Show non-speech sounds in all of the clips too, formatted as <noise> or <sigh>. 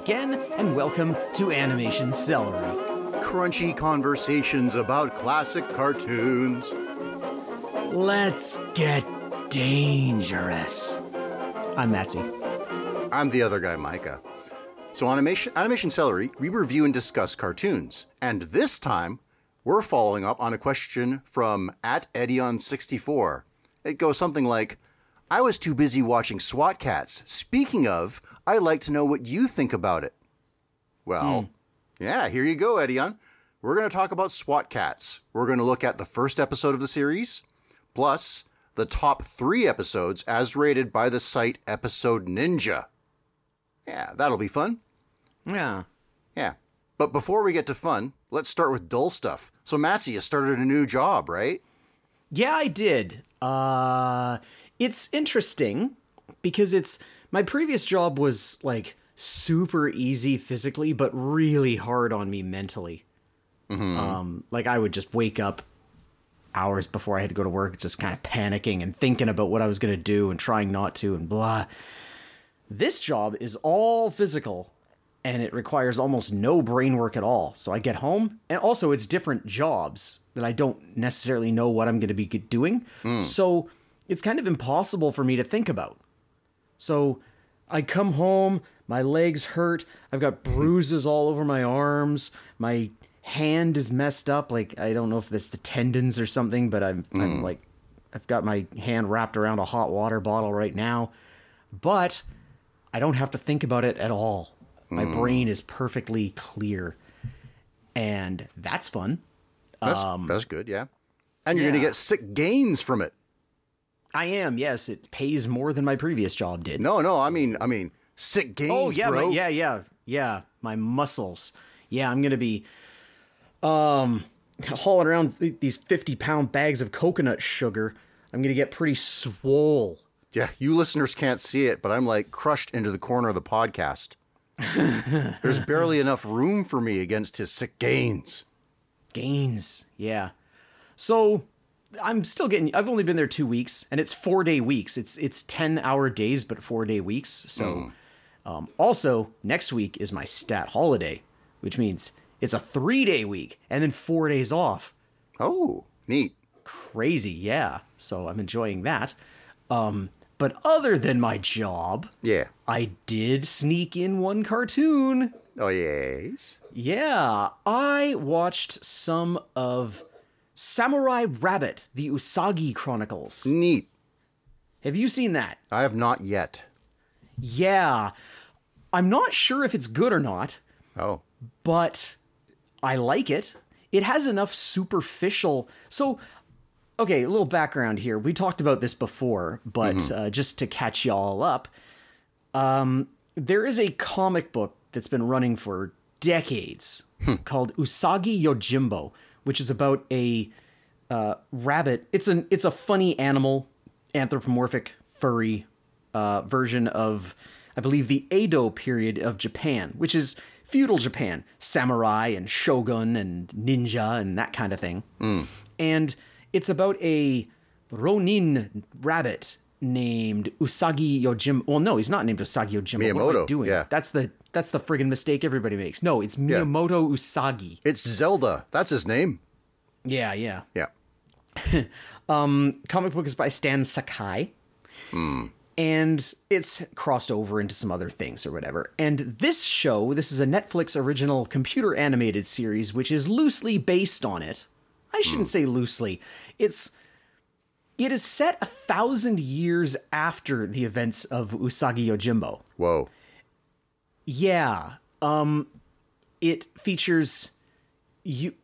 again, and welcome to Animation Celery. Crunchy conversations about classic cartoons. Let's get dangerous. I'm Matsy. I'm the other guy, Micah. So, Animation, Animation Celery, we review and discuss cartoons. And this time, we're following up on a question from at Edion64. It goes something like I was too busy watching SWAT Kats. Speaking of, I'd like to know what you think about it. Well, yeah, here you go, Edion. We're going to talk about SWAT Kats. We're going to look at the first episode of the series, plus the top three episodes as rated by the site Episode Ninja. Yeah, that'll be fun. Yeah. Yeah. But before we get to fun, let's start with dull stuff. So, Matsy, you started a new job, right? Yeah, I did. Uh, it's interesting because it's my previous job was like super easy physically, but really hard on me mentally. Um, like I would just wake up hours before I had to go to work, just kind of panicking and thinking about what I was going to do and trying not to and blah. This job is all physical and it requires almost no brain work at all. So I get home and also it's different jobs that I don't necessarily know what I'm going to be doing. So it's kind of impossible for me to think about. So I come home, my legs hurt, I've got mm-hmm. bruises all over my arms, my hand is messed up like I don't know if that's the tendons or something, but I'm I'm mm. like I've got my hand wrapped around a hot water bottle right now. But I don't have to think about it at all. My mm. brain is perfectly clear. And that's fun. That's, um, that's good, yeah. And you're going to get sick gains from it. I am, yes, it pays more than my previous job did. No, no, I mean, I mean, sick gains, Oh yeah, bro. my, yeah, yeah, yeah. My muscles. Yeah, I'm gonna be um hauling around th- these fifty pound bags of coconut sugar. I'm gonna get pretty swole. Yeah, you listeners can't see it, but I'm like crushed into the corner of the podcast. <laughs> There's barely enough room for me against his sick gains. Gains. Yeah. So I'm still getting. I've only been there two weeks, and it's four day weeks. It's it's ten hour days, but four day weeks. So, um, also next week is my stat holiday, which means it's a three day week and then four days off. Oh, neat. crazy, yeah. So I'm enjoying that. Um, but other than my job, Yeah. I did sneak in one cartoon. Oh, yes. Yeah, I watched some of Samurai Rabbit, the Usagi Chronicles. Neat. Have you seen that? I have not yet. Yeah. I'm not sure if it's good or not, Oh. but I like it. It has enough superficial. So, okay, a little background here. We talked about this before, but uh, just to catch y'all up, um, there is a comic book that's been running for decades called Usagi Yojimbo, which is about a uh, rabbit. It's an it's a funny animal, anthropomorphic, furry uh, version of, I believe, the Edo period of Japan, which is feudal Japan, samurai and shogun and ninja and that kind of thing. And it's about a Ronin rabbit named Usagi Yojimbo. Well, no, he's not named Usagi Yojimbo. what am I Miyamoto, doing? yeah. That's the that's the friggin' mistake everybody makes. No, it's Miyamoto Usagi. It's Zelda. That's his name. Yeah, yeah. Yeah. <laughs> um, comic book is by Stan Sakai. And it's crossed over into some other things or whatever. And this show, this is a Netflix original computer animated series, which is loosely based on it. I shouldn't say loosely. It's it is set a thousand years after the events of Usagi Yojimbo. Whoa. Yeah. Um it features Yu-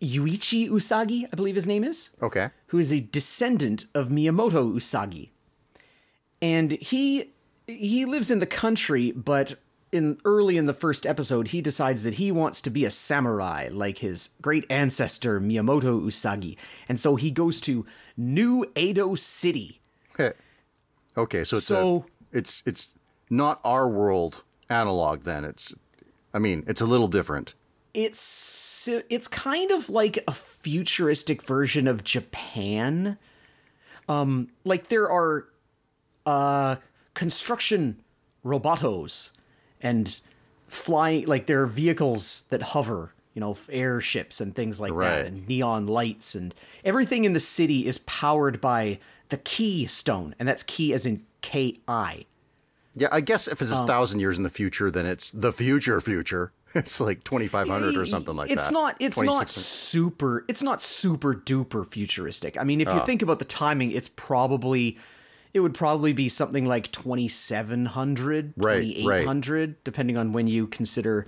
Yuichi Usagi, I believe his name is Okay. who is a descendant of Miyamoto Usagi. And he he lives in the country, but in early in the first episode, he decides that he wants to be a samurai like his great ancestor Miyamoto Usagi. And so he goes to New Edo City. Okay, so it's So- a, it's it's not our world analog then. It's I mean, it's a little different. It's it's kind of like a futuristic version of Japan. Um like there are uh construction robotos and flying like there are vehicles that hover you know airships and things like Right. that and neon lights and everything in the city is powered by the keystone and that's key as in ki Yeah, I guess if it's Um, a thousand years in the future, then it's the future future. <laughs> It's like 2500 or something like it's that. not it's not super it's not super duper futuristic i mean if you think about the timing it's probably it would probably be something like 2700 Right, right. 2800 depending on when you consider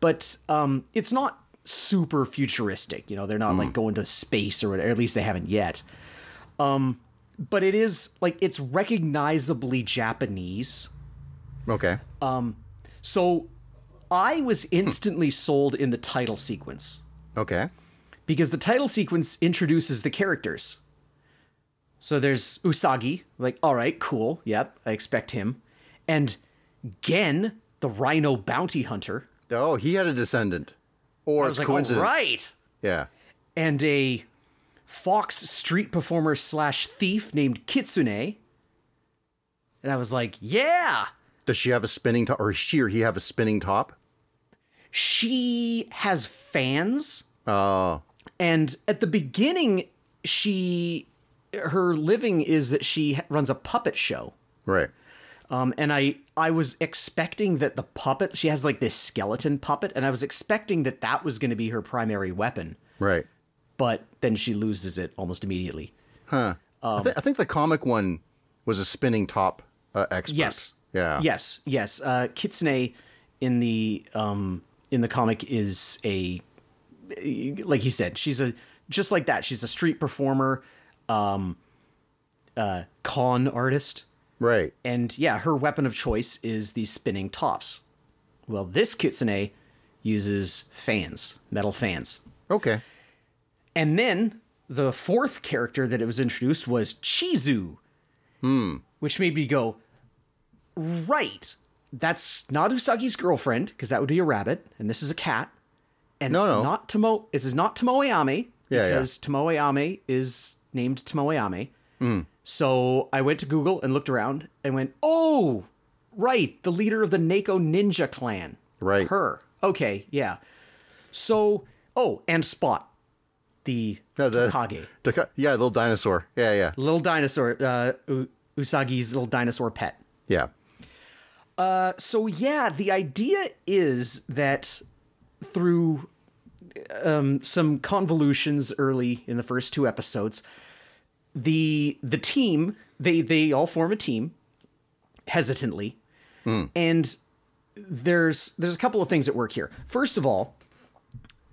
but um it's not super futuristic you know they're not Hmm. like going to space or whatever at least they haven't yet um but it is like it's recognizably japanese Okay. um, so i was instantly sold in the title sequence Okay. because the title sequence introduces the characters. So there's Usagi, like, all right, cool, yep, I expect him. And Gen, the rhino bounty hunter. Oh, he had a descendant. Or I it's was like, all right. Yeah. And a fox street performer slash thief named Kitsune. And I was like, yeah, Does she have a spinning top, or she or he have a spinning top? she has fans. Oh, And at the beginning, she, her living is that she runs a puppet show. right. Um, and I I was expecting that the puppet she has like this skeleton puppet, and I was expecting that that was going to be her primary weapon, Right. but then she loses it almost immediately. Huh. I, Um, thi- I think the comic one was a spinning top uh, expert. Yes. Yeah. Yes. Yes. Uh, Kitsune in the um in the comic is a like you said, she's a just like that. She's a street performer, um, uh, con artist. Right. And yeah, her weapon of choice is the spinning tops. Well, this kitsune uses fans, metal fans. Okay. And then the fourth character that it was introduced was Chizu. Which made me go, right. That's not Usagi's girlfriend, because that would be a rabbit, and this is a cat. And No, it's no. not Tomo this is not Tomoeame, Yeah, yeah. because Tomoeame is named Tomoeame. Hmm. So I went to Google and looked around and went, oh, right, the leader of the Neko Ninja clan. Right. Her. Okay, yeah. So, oh, and Spot, the Yeah, the- Kage, Daka- yeah, little dinosaur. Yeah, yeah. little dinosaur, uh, U- Usagi's little dinosaur pet. Yeah. Uh, So yeah, the idea is that through um, some convolutions early in the first two episodes, the the team they they all form a team hesitantly, and there's there's a couple of things at work here. First of all,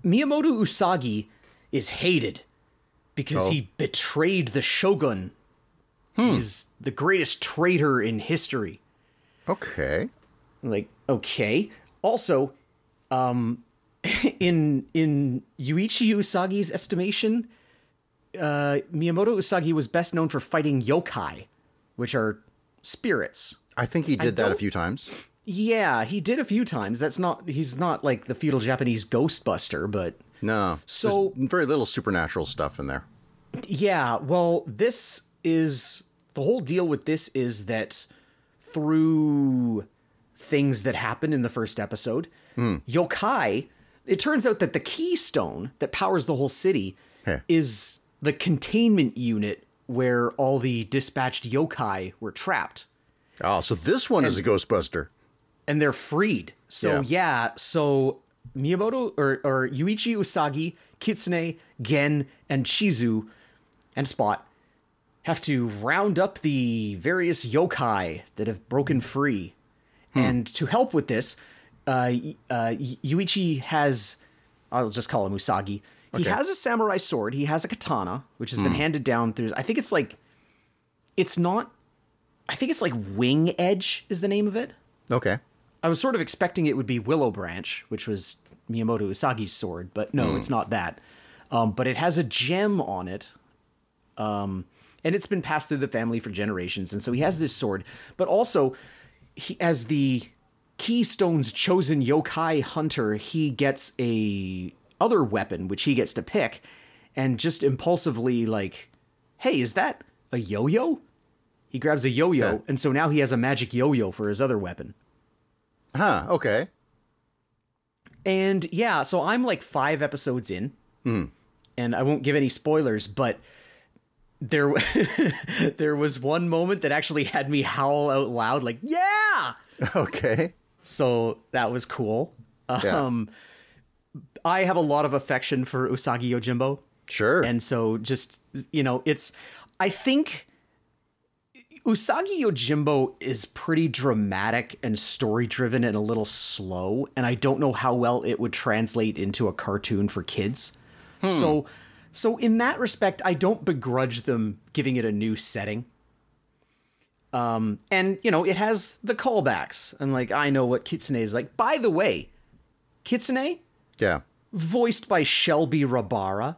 Miyamoto Usagi is hated because he betrayed the shogun. He's the greatest traitor in history Okay. like okay also um <laughs> in in yuichi usagi's estimation uh miyamoto usagi was best known for fighting yokai which are spirits I think he did that a few times. yeah he did a few times that's not he's not like the feudal japanese ghostbuster but No. So- very little supernatural stuff in there. Yeah, well, this is the whole deal with this is that through things that happen in the first episode, yokai, it turns out that the keystone that powers the whole city Heh. is the containment unit where all the dispatched yokai were trapped Oh, so this one is a Ghostbuster. and they're freed. So Yeah. yeah, so Miyamoto or, or Yuichi Usagi, Kitsune, Gen, and Chizu and Spot have to round up the various yokai that have broken free. And to help with this, uh, uh, Yuichi has, I'll just call him Usagi. He has a samurai sword. He has a katana, which has been handed down through. I think it's like, it's not. I think it's like Wing Edge is the name of it. Okay. I was sort of expecting it would be Willow Branch, which was Miyamoto Usagi's sword, but no, it's not that. Um, but it has a gem on it. Um, and it's been passed through the family for generations, and so he has this sword. But also, he as the Keystone's chosen yokai hunter, he gets a other weapon which he gets to pick, and just impulsively like, "Hey, is that a yo-yo?" He grabs a yo-yo, Yeah. and so now he has a magic yo-yo for his other weapon. Huh. Okay. And yeah, so I'm like five episodes in, Hmm. and I won't give any spoilers, but there <laughs> there was one moment that actually had me howl out loud, like "Yeah!" <laughs> Okay. So that was cool. Yeah. Um, I have a lot of affection for Usagi Yojimbo. Sure. And so just you know, it's I think Usagi Yojimbo is pretty dramatic and story driven and a little slow, and I don't know how well it would translate into a cartoon for kids. So so in that respect, I don't begrudge them giving it a new setting. Um, and you know, it has the callbacks. And like I know what Kitsune is like. By the way, Kitsune, yeah. Voiced by Shelby Rabara,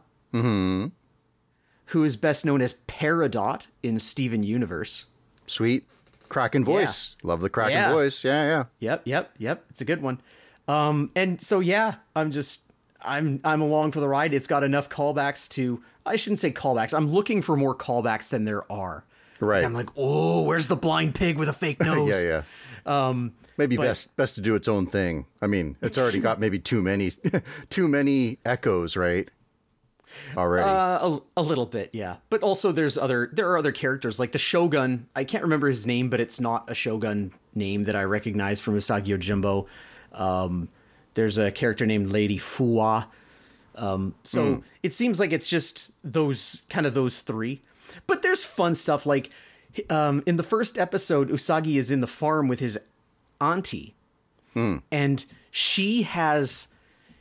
who is best known as Peridot in Steven Universe. Sweet. Kraken voice. Love the Kraken Yeah. voice. Yeah, yeah. Yep, yep, yep. It's a good one. Um, and so yeah, I'm just I'm I'm along for the ride. It's got enough callbacks to I shouldn't say callbacks. I'm looking for more callbacks than there are. Right. I'm like, oh, where's the blind pig with a fake <laughs> nose? yeah, yeah. Um, maybe best best to do its own thing. I mean, it's already got maybe too many <laughs> too many echoes, right? Already. Uh, a, a little bit, yeah. But also, there's other there are other characters like the Shogun. I can't remember his name, but it's not a Shogun name that I recognize from Usagi Yojimbo. Um, there's a character named Lady Fuwa. Um, so it seems like it's just those kind of those three. But there's fun stuff like um, in the first episode, Usagi is in the farm with his auntie, and she has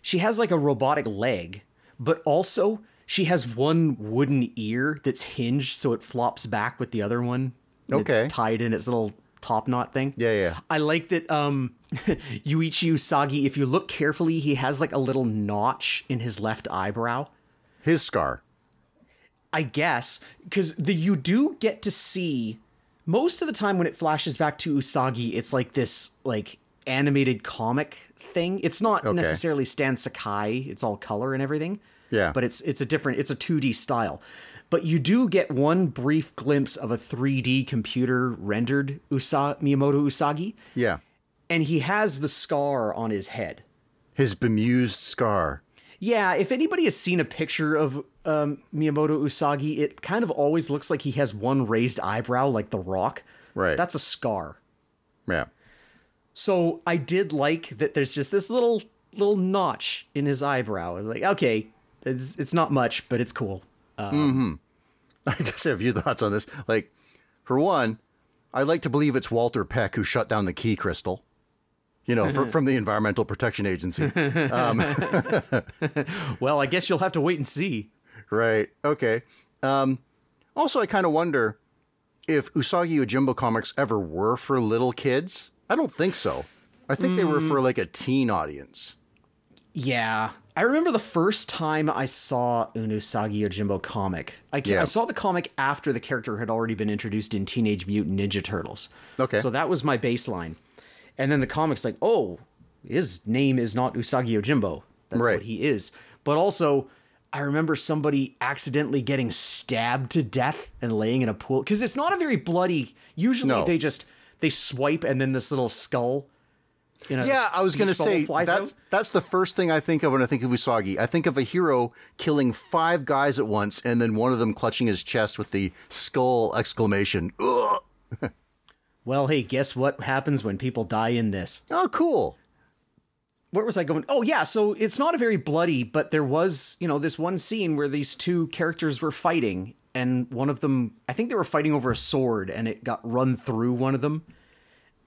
she has like a robotic leg, but also she has one wooden ear that's hinged so it flops back with the other one. Okay. It's tied in its little top knot thing. Yeah, yeah. I like that um <laughs> Yuichi Usagi, if you look carefully, he has like a little notch in his left eyebrow. His scar. I guess because the you do get to see most of the time when it flashes back to Usagi, it's like this like animated comic thing. It's not Okay. necessarily Stan Sakai. It's all color and everything. Yeah. but it's it's a different. It's a 2D style. But you do get one brief glimpse of a 3D computer rendered Usa- Miyamoto Usagi, Yeah. and he has the scar on his head. His bemused scar. Yeah, if anybody has seen a picture of um, Miyamoto Usagi, it kind of always looks like he has one raised eyebrow, like The Rock. Right. That's a scar. Yeah. So I did like that. There's just this little little notch in his eyebrow. Like, okay, it's it's not much, but it's cool. Hmm. <laughs> I guess I have a few thoughts on this. Like, for one, I like to believe it's Walter Peck who shut down the key crystal. You know, fr- <laughs> from the Environmental Protection Agency. <laughs> Well, I guess you'll have to wait and see. right. Okay. Um, also, I kind of wonder if Usagi Yojimbo comics ever were for little kids. I don't think so. I think they were for like a teen audience. Yeah. I remember the first time I saw an Usagi Yojimbo comic. I, Yeah. I saw the comic after the character had already been introduced in Teenage Mutant Ninja Turtles. Okay. So that was my baseline. And then the comic's like, oh, his name is not Usagi Yojimbo. That's Right. what he is. But also, I remember somebody accidentally getting stabbed to death and laying in a pool. Because it's not a very bloody. Usually No. they just they swipe and then this little skull. In a Yeah, I was going to say that's out. that's the first thing I think of when I think of Usagi. I think of a hero killing five guys at once, and then one of them clutching his chest with the skull exclamation. Ugh! <laughs> Well, hey, guess what happens when people die in this? Oh, cool. Where was I going? Oh, yeah, so it's not a very bloody, but there was, you know, this one scene where these two characters were fighting, and one of them, I think they were fighting over a sword, and it got run through one of them.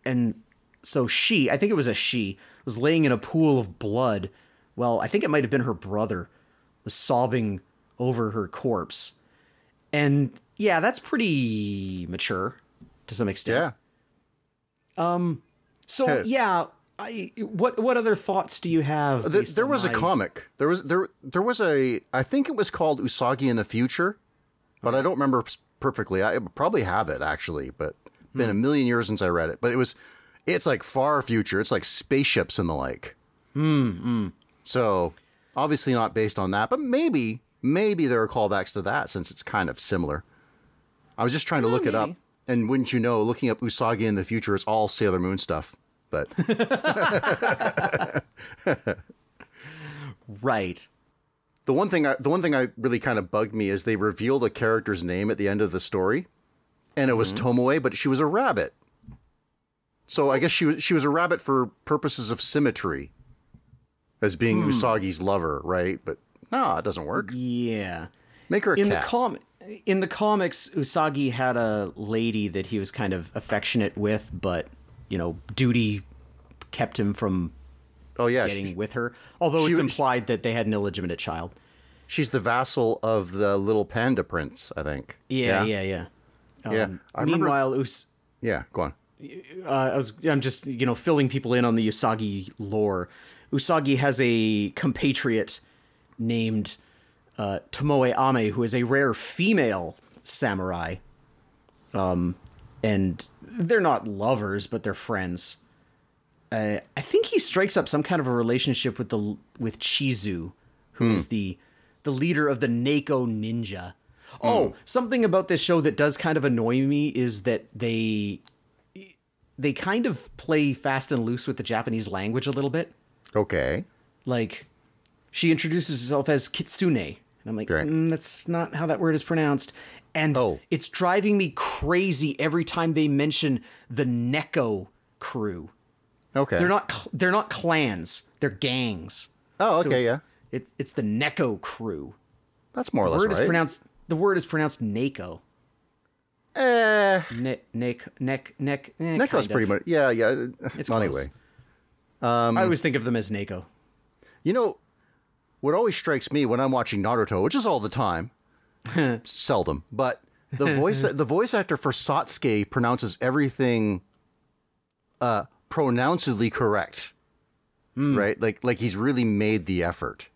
And so she, I think it was a she, was laying in a pool of blood. Well, I think it might have been her brother, was sobbing over her corpse. And yeah, that's pretty mature to some extent. Yeah. Um, so Hey. yeah, I what what other thoughts do you have? There, there was a comic. There was there there was a I think it was called Usagi in the Future, but I don't remember perfectly. I probably have it actually, but been a hmm. million years since I read it. But it was it's like far future. It's like spaceships and the like. Hmm, hmm. So obviously not based on that, but maybe maybe there are callbacks to that since it's kind of similar. I was just trying to look it up, maybe. And wouldn't you know, looking up Usagi in the future is all Sailor Moon stuff. But <laughs> Right. The one thing I, the one thing I really kind of bugged me is they revealed a character's name at the end of the story, and it was mm-hmm. Tomoe, but she was a rabbit. So I guess she was she was a rabbit for purposes of symmetry, as being hmm. Usagi's lover, right? But no, it doesn't work. Yeah. Make her a in cat. the com in the comics usagi had a lady that he was kind of affectionate with but you know duty kept him from oh yeah, getting she- with her although she it's implied that they had an illegitimate child she's the vassal of the little panda prince, I think. yeah yeah yeah, Yeah, Um, I remember- meanwhile Us- Yeah, go on. uh, I was I'm just you know filling people in on the Usagi lore. Usagi has a compatriot named uh, Tomoe Ame, who is a rare female samurai. Um, and they're not lovers, but they're friends. Uh, I think he strikes up some kind of a relationship with the with Chizu, who is the the leader of the Neko Ninja. Oh, something about this show that does kind of annoy me is that they they kind of play fast and loose with the Japanese language a little bit. Okay. Like, she introduces herself as Kitsune, and I'm like, Right. mm, that's not how that word is pronounced. And Oh. it's driving me crazy every time they mention the Neko crew. Okay. They're not cl- they're not clans, they're gangs. Oh, So okay, it's, yeah. It, it's the Neko crew. That's more or The less word right. is pronounced the word is pronounced Neko. Eh, Ne, neck neck neck. Eh, Neko's kind pretty of. much. Yeah, yeah. It's well, close. anyway, I always think of them as Neko. you know, what always strikes me when I'm watching Naruto, which is all the time, <laughs> seldom, but the voice <laughs> the voice actor for Sasuke pronounces everything uh pronouncedly correct. Hmm. Right? Like like he's really made the effort.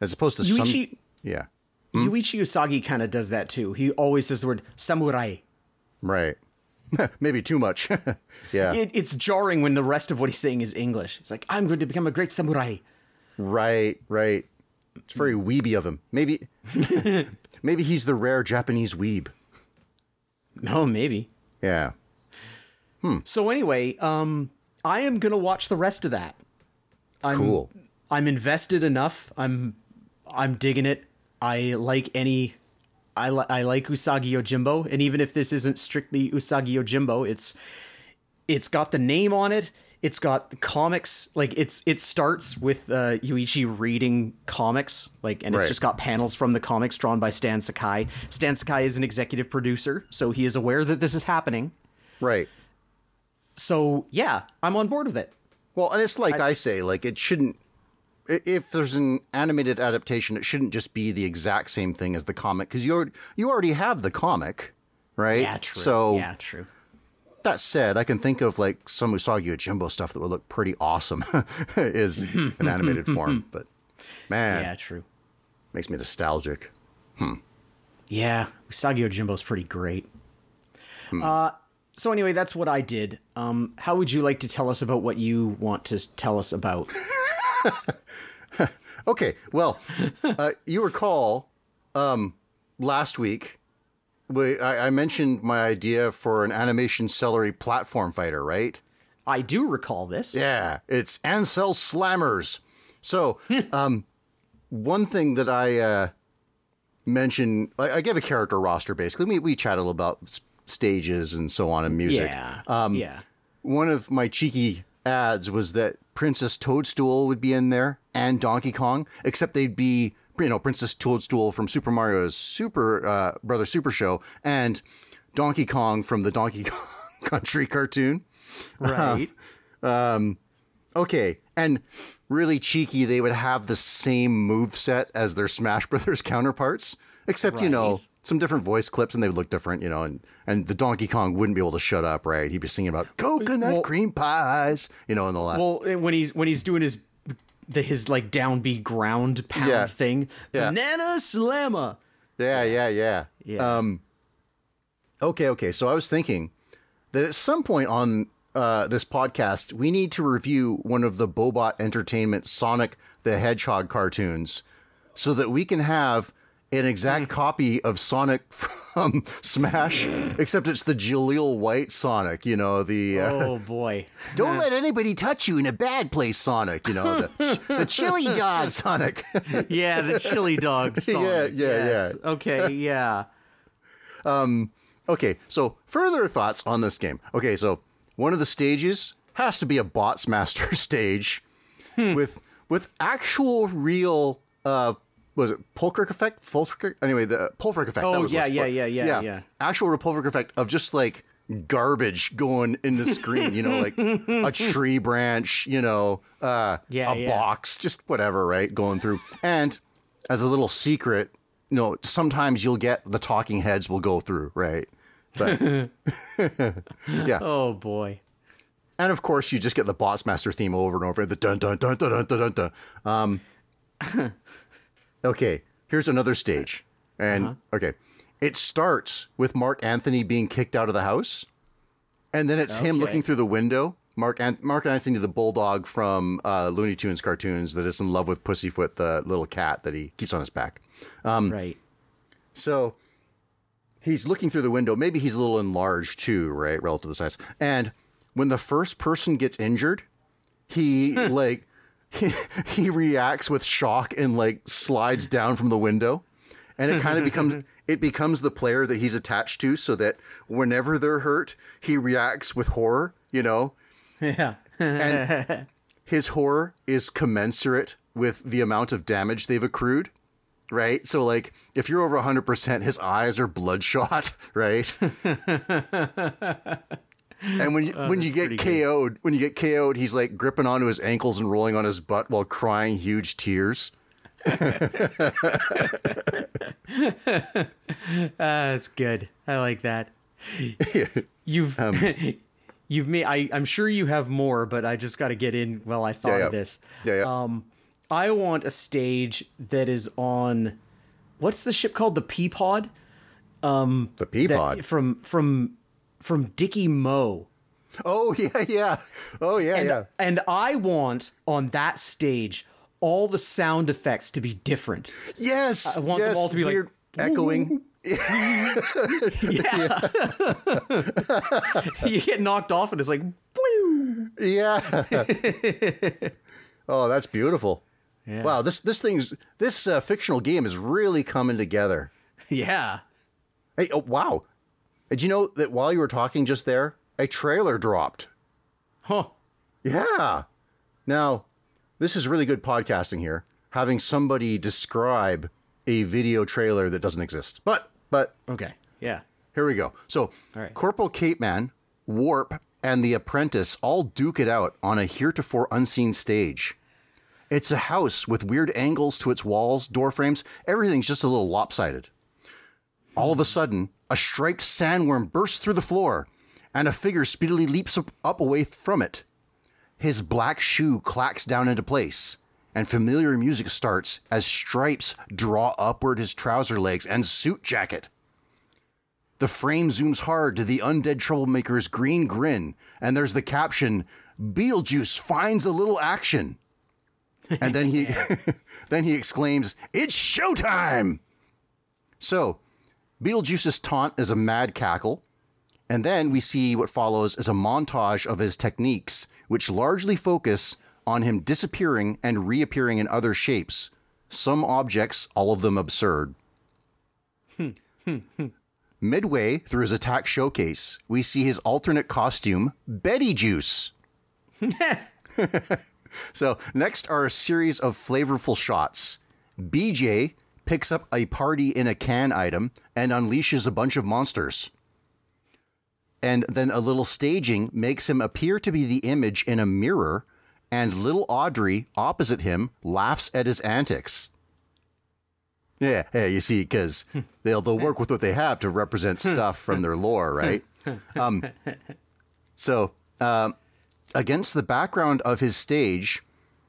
As opposed to some Yuichi Yeah. Yuichi Usagi kind of does that too. He always says the word samurai. Right. <laughs> Maybe too much. yeah. It, it's jarring when the rest of what he's saying is English. It's like, I'm going to become a great samurai. Right, right. It's very weeby of him. Maybe <laughs> maybe he's the rare Japanese weeb. No, maybe. Yeah. Hmm. So anyway, um, I am going to watch the rest of that. I'm, Cool. I'm invested enough. I'm, I'm digging it. I like any. I, li- I like Usagi Yojimbo, and even if this isn't strictly Usagi Yojimbo, it's it's got the name on it. It's got the comics. Like it's it starts with uh, Yuichi reading comics, like, and it's Right. just got panels from the comics drawn by Stan Sakai. Stan Sakai is an executive producer, so he is aware that this is happening. Right. So yeah, I'm on board with it. Well, and it's like I, say, like it shouldn't. If there's an animated adaptation, it shouldn't just be the exact same thing as the comic because you already, you already have the comic, right? Yeah, true. So yeah, true. That said, I can think of like some Usagi Yojimbo stuff that would look pretty awesome <laughs> is an animated <laughs> form. But man, Yeah, true. makes me nostalgic. Hmm. Yeah, Usagi Yojimbo's pretty great. Hmm. Uh, so anyway, that's what I did. Um, how would you like to tell us about what you want to tell us about? <laughs> Okay, well, uh, you recall um, last week we, I, I mentioned my idea for an animation celery platform fighter, right? I do recall this. Yeah, it's Ansel Slammers. So, <laughs> um, one thing that I uh, mentioned, I, I gave a character roster basically. We, we chatted little about s- stages and so on and music. Yeah. Um, yeah. One of my cheeky ads was that Princess Toadstool would be in there and Donkey Kong, except they'd be, you know, Princess Toadstool from Super Mario's Super uh, Brother Super Show and Donkey Kong from the Donkey <laughs> Kong Country cartoon. Right. Okay, and really cheeky, they would have the same move set as their Smash Brothers <laughs> counterparts, except you know some different voice clips, and they would look different, you know. And and the Donkey Kong wouldn't be able to shut up, right? He'd be singing about coconut Well- cream pies, you know, and all that. well, and when he's when he's doing his the, his like downbeat ground pound Yeah. thing, Yeah. banana slammer. yeah, yeah, yeah. Yeah. Um, okay, okay. So I was thinking that at some point on uh, this podcast, we need to review one of the Bobot Entertainment Sonic the Hedgehog cartoons so that we can have an exact copy of Sonic <laughs> from Smash, except it's the Jaleel White Sonic. You know the. Uh, Oh boy. <laughs> Don't let anybody touch you in a bad place, Sonic. You know the <laughs> the chili dog, Sonic. Yeah, the chili dog Sonic. Yeah, yeah, yes. Okay, yeah. Um, Okay, so further thoughts on this game. Okay, so one of the stages has to be a bots master stage with with actual real uh was it Polkrick effect? Polkrick? Anyway, the Polkrick effect. Oh, that was yeah, what's- yeah, yeah, yeah, yeah. Actual Polkrick effect of just like garbage going in the screen, you know, like a <laughs> tree branch, you know, uh, Yeah, a yeah. box, just whatever, right? Going through. And as a little secret, you know, sometimes you'll get the talking heads will go through, right? But <laughs> <laughs> yeah. Oh boy. And of course, you just get the Bots Master theme over and over. The dun dun dun dun dun dun dun. dun. Um, okay, here's another stage, and okay, it starts with Marc Antony being kicked out of the house, and then it's him looking through the window. Mark An- Marc Antony, the bulldog from uh, Looney Tunes cartoons, that is in love with Pussyfoot, the little cat that he keeps on his back. right. So he's looking through the window. Maybe he's a little enlarged too, right, relative to the size. And when the first person gets injured, he <laughs> like he, he reacts with shock and like slides down from the window, and it kind of becomes <laughs> it becomes the player that he's attached to, so that whenever they're hurt, he reacts with horror. You know, Yeah. and <laughs> his horror is commensurate with the amount of damage they've accrued right so like if you're over 100% his eyes are bloodshot <laughs> right and when you <laughs> when you get. KO'd when you get KO'd he's like gripping onto his ankles and rolling on his butt while crying huge tears <laughs> Ah, That's good. I like that. <laughs> You've Um, you've made. I, I'm sure you have more, but I just got to get in while I thought Yeah, yeah. of this. Yeah, yeah. Um, I want a stage that is on. What's the ship called? The Peapod. Um, the peapod from from from Dicky Moe. oh <laughs> yeah yeah oh yeah And, yeah and I want on that stage all the sound effects to be different. yes I want yes, them all to be like, weird <laughs> yeah. <laughs> you get knocked off and it's like, "Bwoo." Yeah. oh, that's beautiful. Wow, this this thing's this uh, fictional game is really coming together. yeah. Hey, oh wow! Did you know that while you were talking just there, a trailer dropped? Huh. Yeah. Now, this is really good podcasting here, having somebody describe a video trailer that doesn't exist. But but Okay. Yeah. Here we go. So, right. Corporal Cape Man, Warp, and the Apprentice all duke it out on a heretofore unseen stage. It's a house with weird angles to its walls, door frames, everything's just a little lopsided. All of a sudden, a striped sandworm bursts through the floor, and a figure speedily leaps up, away from it. His black shoe clacks down into place, and familiar music starts as stripes draw upward his trouser legs and suit jacket. The frame zooms hard to the undead troublemaker's green grin, and there's the caption Beetlejuice finds a little action. And then he <laughs> <laughs> then he exclaims, It's showtime! So, Beetlejuice's taunt is a mad cackle, and then we see what follows is a montage of his techniques, which largely focus on him disappearing and reappearing in other shapes. Some objects, all of them absurd. Midway through his attack showcase, we see his alternate costume, Betty Juice. <laughs> <laughs> so, next are a series of flavorful shots. BJ picks up a party in a can item and unleashes a bunch of monsters. And then a little staging makes him appear to be the image in a mirror, and little Audrey, opposite him, laughs at his antics. Yeah, yeah, you see, because <laughs> they'll they'll work with what they have to represent stuff from their lore, right? <laughs> Um, so, um, against the background of his stage,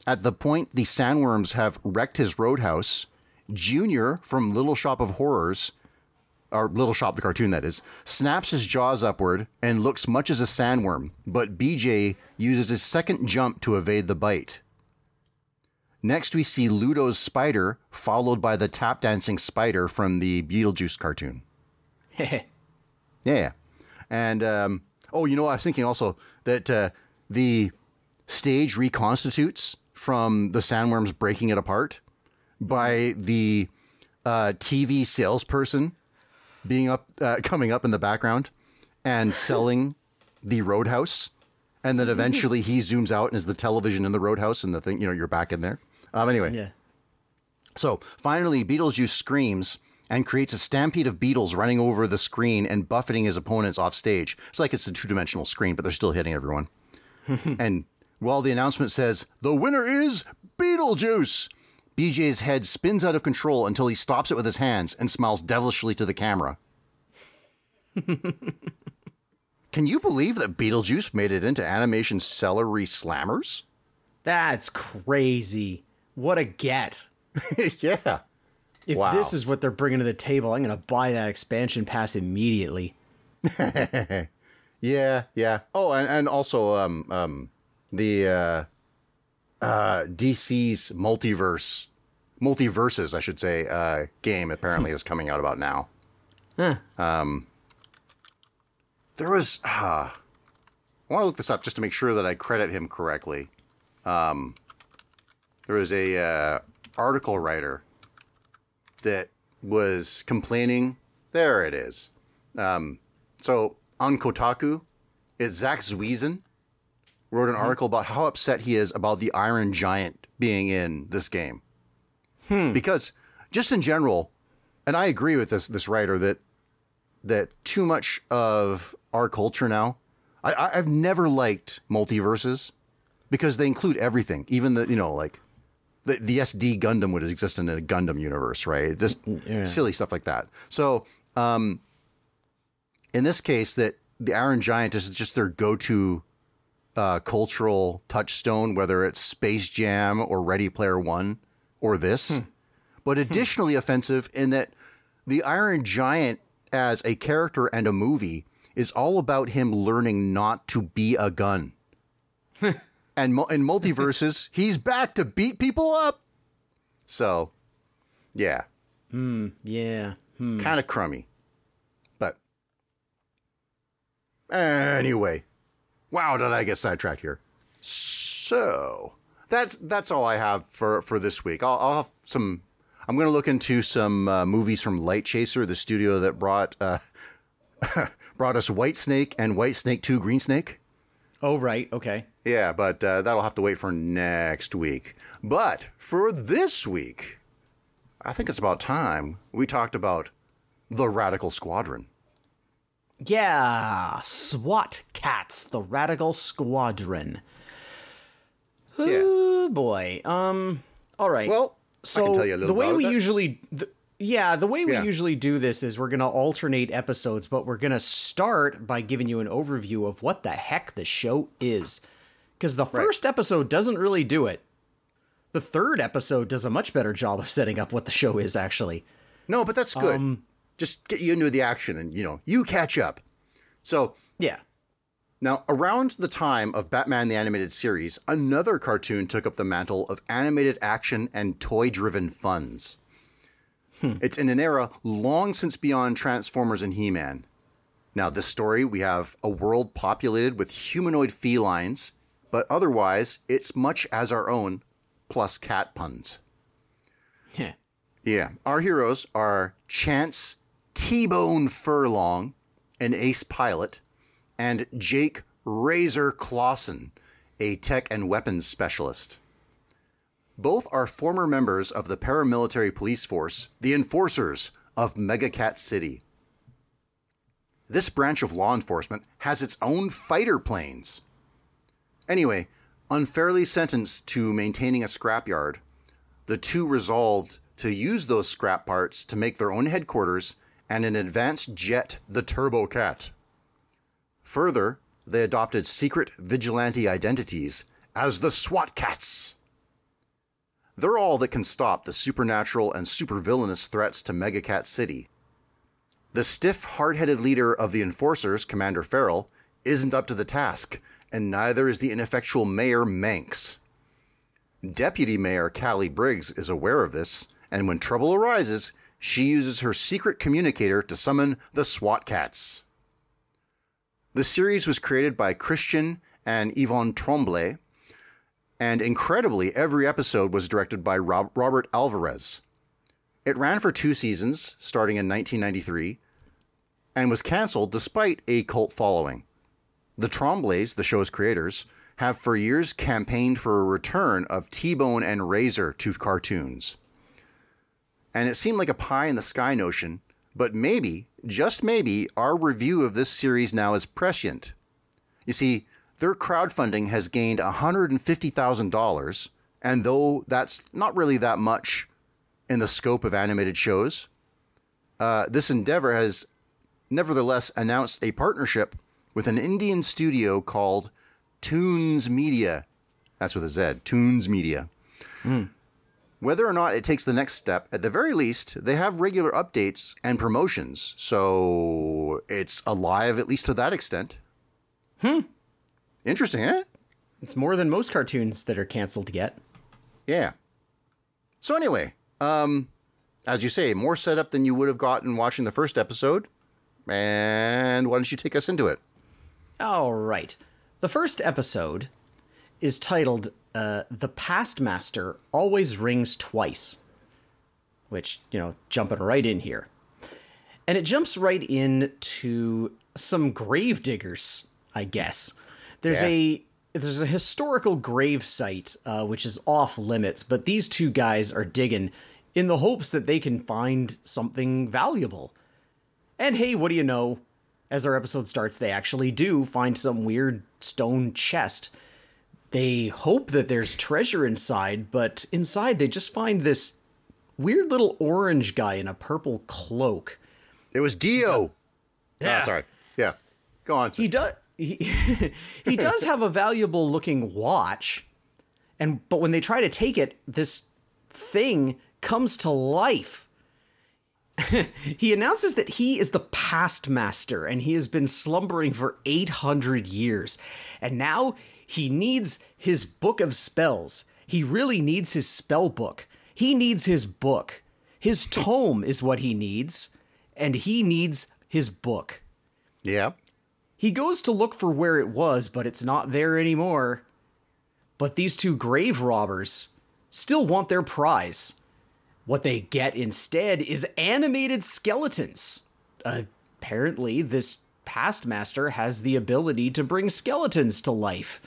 at the point the sandworms have wrecked his roadhouse, Junior from Little Shop of Horrors, or Little Shop the cartoon that is, snaps his jaws upward and looks much as a sandworm, but BJ uses his second jump to evade the bite. Next, we see Ludo's spider, followed by the tap dancing spider from the Beetlejuice cartoon. <laughs> Yeah. And, um, oh, you know, I was thinking also that uh, the stage reconstitutes from the sandworms breaking it apart by the uh, TV salesperson being up, uh, coming up in the background and <laughs> selling the roadhouse. And then eventually he zooms out and is the television in the roadhouse and the thing, you know, you're back in there. Um, anyway. yeah. So finally, Beetlejuice screams and creates a stampede of beetles running over the screen and buffeting his opponents off stage. It's like it's a two dimensional screen, but they're still hitting everyone. <laughs> and while the announcement says, the winner is Beetlejuice, BJ's head spins out of control until he stops it with his hands and smiles devilishly to the camera. <laughs> Can you believe that Beetlejuice made it into animation celery slammers? That's crazy. What a get. <laughs> yeah. If Wow. this is what they're bringing to the table, I'm going to buy that expansion pass immediately. <laughs> Yeah, yeah. Oh, and, and also um um the uh uh DC's multiverse multiverses, I should say, uh game apparently is coming out about now. Huh. There was uh I want to look this up just to make sure that I credit him correctly. Um there was a uh article writer that was complaining. There it is. Um so on Kotaku, it's Zack Zwiezen wrote an hmm. article about how upset he is about the Iron Giant being in this game. Hmm. Because just in general, and I agree with this this writer that that too much of our culture now. I, I I've never liked multiverses because they include everything, even the you know like the the SD Gundam would exist in a Gundam universe, right? Just mm, Yeah. silly stuff like that. So um, in this case, that the Iron Giant is just their go-to uh, cultural touchstone, whether it's Space Jam or Ready Player One or this, hmm. but hmm. additionally offensive in that the Iron Giant as a character and a movie is all about him learning not to be a gun. <laughs> and in multiverses, <laughs> he's back to beat people up. So, yeah, hmm, Yeah. kind of crummy. But anyway, wow, did I get sidetracked here? So that's that's all I have for for this week. I'll, I'll have some. I'm going to look into some uh, movies from Light Chaser, the studio that brought uh, <laughs> brought us White Snake and White Snake Two Green Snake. Oh, right. Okay. Yeah, but uh, that'll have to wait for next week. But for this week, I think it's about time we talked about the Radical Squadron. Yeah. SWAT Kats, the Radical Squadron. Yeah. Oh, boy. Um, all right. Well, so I can tell you a little the way we that. usually yeah the way we Yeah. usually do this is we're going to alternate episodes but we're going to start by giving you an overview of what the heck the show is because the first episode doesn't really do it the third episode does a much better job of setting up what the show is actually No, but that's good. Um, Just get you into the action and, you know, you catch up. So, yeah now around the time of Batman the Animated Series, another cartoon took up the mantle of animated action and toy driven funs. Hmm. It's in an era long since beyond Transformers and He Man. Now, this story, we have a world populated with humanoid felines, but otherwise, it's much as our own, plus cat puns. yeah Yeah. Our heroes are Chance T Bone Furlong, an ace pilot, and Jake Razor Clawson, a tech and weapons specialist. Both are former members of the paramilitary police force, the Enforcers of Megakat City. This branch of law enforcement has its own fighter planes. Anyway, unfairly sentenced to maintaining a scrapyard, the two resolved to use those scrap parts to make their own headquarters and an advanced jet, the Turbokat. Further, they adopted secret vigilante identities as the SWAT Kats. They're all that can stop the supernatural and supervillainous threats to Megakat City. The stiff, hard headed leader of the enforcers, Commander Feral, isn't up to the task, and neither is the ineffectual Mayor Manx. Deputy Mayor Callie Briggs is aware of this, and when trouble arises, she uses her secret communicator to summon the SWAT Kats. The series was created by Christian and Yvonne Tremblay, and incredibly, every episode was directed by Rob- Robert Alvarez. It ran for two seasons, starting in 1993, and was canceled despite a cult following. The Tremblays, the show's creators, have for years campaigned for a return of T Bone and Razor to cartoons. And it seemed like a pie in the sky notion, but maybe, just maybe, our review of this series now is prescient. You see, their crowdfunding has gained $150,000, and though that's not really that much in the scope of animated shows, uh, this endeavor has nevertheless announced a partnership with an Indian studio called Toonz Media. That's with a Z, Toonz Media. Whether or not it takes the next step, at the very least, they have regular updates and promotions, so it's alive at least to that extent. Hmm. Interesting, eh? It's more than most cartoons that are canceled yet. Yeah. So anyway, um, as you say, more setup than you would have gotten watching the first episode. And why don't you take us into it? All right. The first episode is titled uh, The Past Master Always Rings Twice, which, you know, jumping right in here. And it jumps right in to some grave diggers, I guess. There's Yeah. a there's a historical grave site uh, which is off limits, but these two guys are digging in the hopes that they can find something valuable. And hey, what do you know? As our episode starts, they actually do find some weird stone chest. They hope that there's treasure inside, but inside they just find this weird little orange guy in a purple cloak. It was Dio. Yeah. Ah, sorry. Yeah. Go on. He does he, <laughs> he does have a valuable looking watch. And but when they try to take it, this thing comes to life. <laughs> he announces that he is the past master and he has been slumbering for 800 years. And now he needs his book of spells. He really needs his spell book. He needs his book. His tome is what he needs, and he needs his book. yeah. He goes to look for where it was, but it's not there anymore. But these two grave robbers still want their prize. What they get instead is animated skeletons. apparently, this past master has the ability to bring skeletons to life.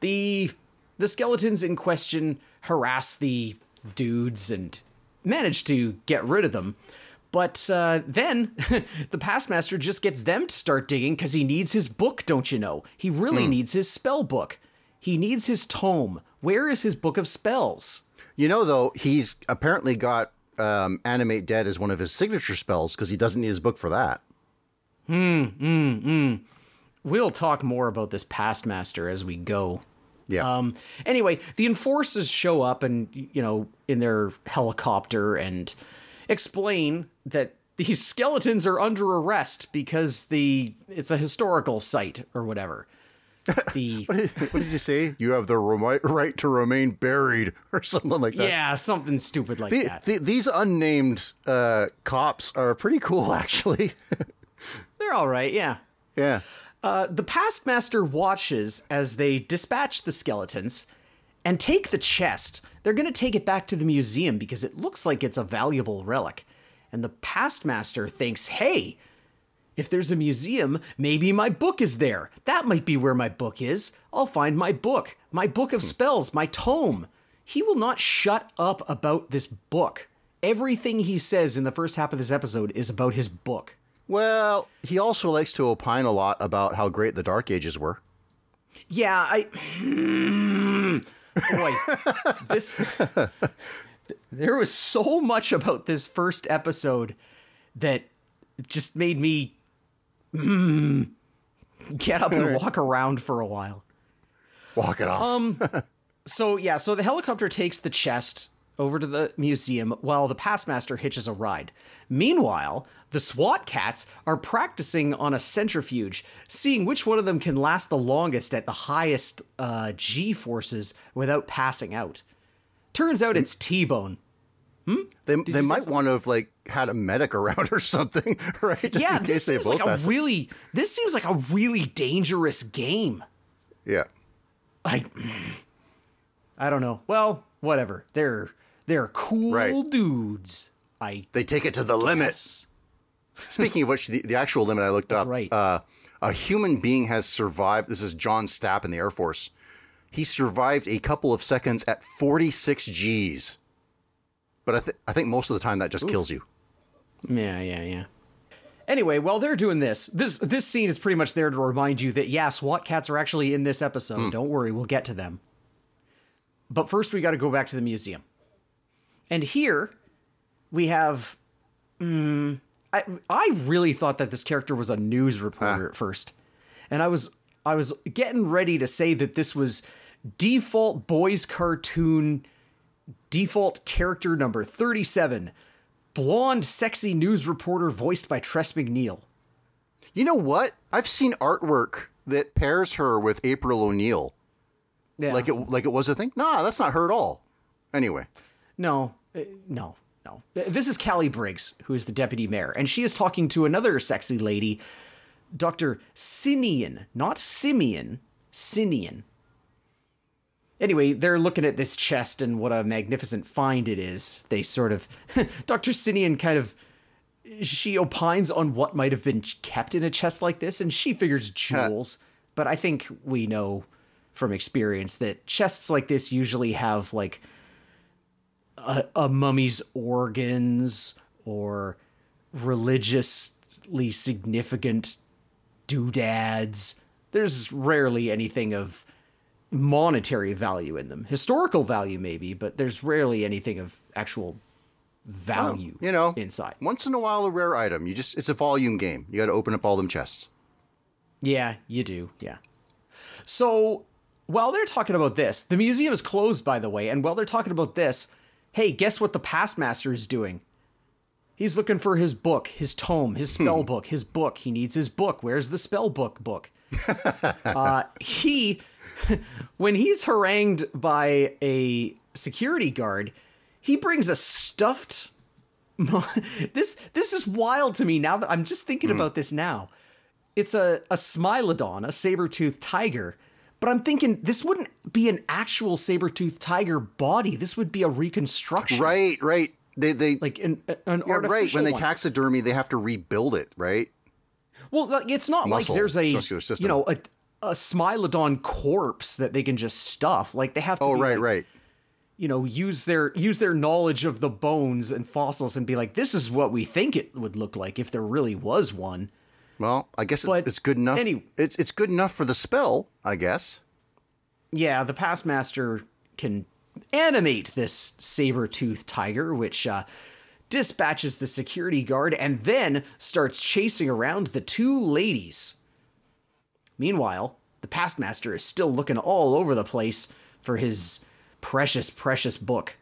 The the skeletons in question harass the dudes and manage to get rid of them. But uh, then <laughs> the past master just gets them to start digging because he needs his book, don't you know? He really needs his spell book. He needs his tome. Where is his book of spells? You know, though, he's apparently got um, Animate Dead as one of his signature spells because he doesn't need his book for that. Hmm, hmm, hmm. We'll talk more about this past master as we go. Yeah. Um, anyway, the enforcers show up and, you know, in their helicopter and explain that these <laughs> skeletons are under arrest because the it's a historical site or whatever. <laughs> The what did you say? You have the remi- right to remain buried <laughs> or something like that. yeah, something stupid like The- that. the- these unnamed uh, cops are pretty cool, actually. They're all right, yeah. yeah. Uh, the past master watches as they dispatch the skeletons and take the chest. They're going to take it back to the museum because it looks like it's a valuable relic. And the past master thinks, hey, if there's a museum, maybe my book is there. That might be where my book is. I'll find my book, my book of spells, my tome. He will not shut up about this book. Everything he says in the first half of this episode is about his book. Well, he also likes to opine a lot about how great the Dark Ages were. Yeah, I. Boy, <laughs> this. There was so much about this first episode that just made me mm, get up and walk around for a while. Walk it off. um. <laughs> So yeah, so the helicopter takes the chest over to the museum while the Passmaster hitches a ride. Meanwhile, the SWAT Kats are practicing on a centrifuge, seeing which one of them can last the longest at the highest uh, G forces without passing out. Turns out it's T Bone. They, they say might want to have like had a medic around or something, <laughs> right? Just yeah, in this they seems like a really this seems like a really dangerous game. yeah. Like <sighs> I don't know. Well, whatever. They're they're cool Right. dudes. I They take it to the limit. guess. Speaking of which, the, the actual limit I looked up. right. Uh, a human being has survived. This is John Stapp in the Air Force. He survived a couple of seconds at 46 Gs. But I, th- I think most of the time that just kills you. Yeah, yeah, yeah. Anyway, while they're doing this, this this scene is pretty much there to remind you that yeah, SWAT Kats are actually in this episode. Don't worry, we'll get to them. But first, we got to go back to the museum, and here we have. Mm, I I really thought that this character was a news reporter at first, and I was I was getting ready to say that this was default boys cartoon default character number 37 blonde sexy news reporter voiced by Tress MacNeille. You know what? I've seen artwork that pairs her with April O'Neil. Yeah. Like it like it was a thing? Nah, that's not her at all. Anyway. no, no, no. Uh, This is Callie Briggs, who is the deputy mayor, and she is talking to another sexy lady, Dr. Sinian, not Simeon, Sinian. Anyway, they're looking at this chest and what a magnificent find it is. They sort of, <laughs> Dr. Sinian kind of, she opines on what might have been kept in a chest like this, and she figures jewels. but I think we know from experience that chests like this usually have like a, a mummy's organs or religiously significant doodads. There's rarely anything of monetary value in them. Historical value, maybe, but there's rarely anything of actual value You know, inside. Once in a while a rare item. You just it's a volume game. You got to open up all them chests. Yeah, you do. Yeah. So while they're talking about this, the museum is closed, by the way. And while they're talking about this, hey, guess what the past master is doing? He's looking for his book, his tome, his spell book, his book. He needs his book. Where's the spell book book? <laughs> uh, he, <laughs> when he's harangued by a security guard, he brings a stuffed. <laughs> this this is wild to me now that I'm just thinking about this now it's a, a smilodon, a saber-toothed tiger. But I'm thinking this wouldn't be an actual saber-toothed tiger body. This would be a reconstruction. Right, right. They they Like an, an yeah, artificial right. When they one. taxidermy, they have to rebuild it, right? Well, like, it's not Muscle, like there's a you know a a smilodon corpse that they can just stuff. Like they have to Oh, right, like, right. you know use their use their knowledge of the bones and fossils and be like this is what we think it would look like if there really was one. Well, I guess But it's good enough. any- it's it's good enough for the spell, I guess. yeah, the past master can animate this saber-toothed tiger, which uh, dispatches the security guard and then starts chasing around the two ladies. Meanwhile, the past master is still looking all over the place for his precious, precious book.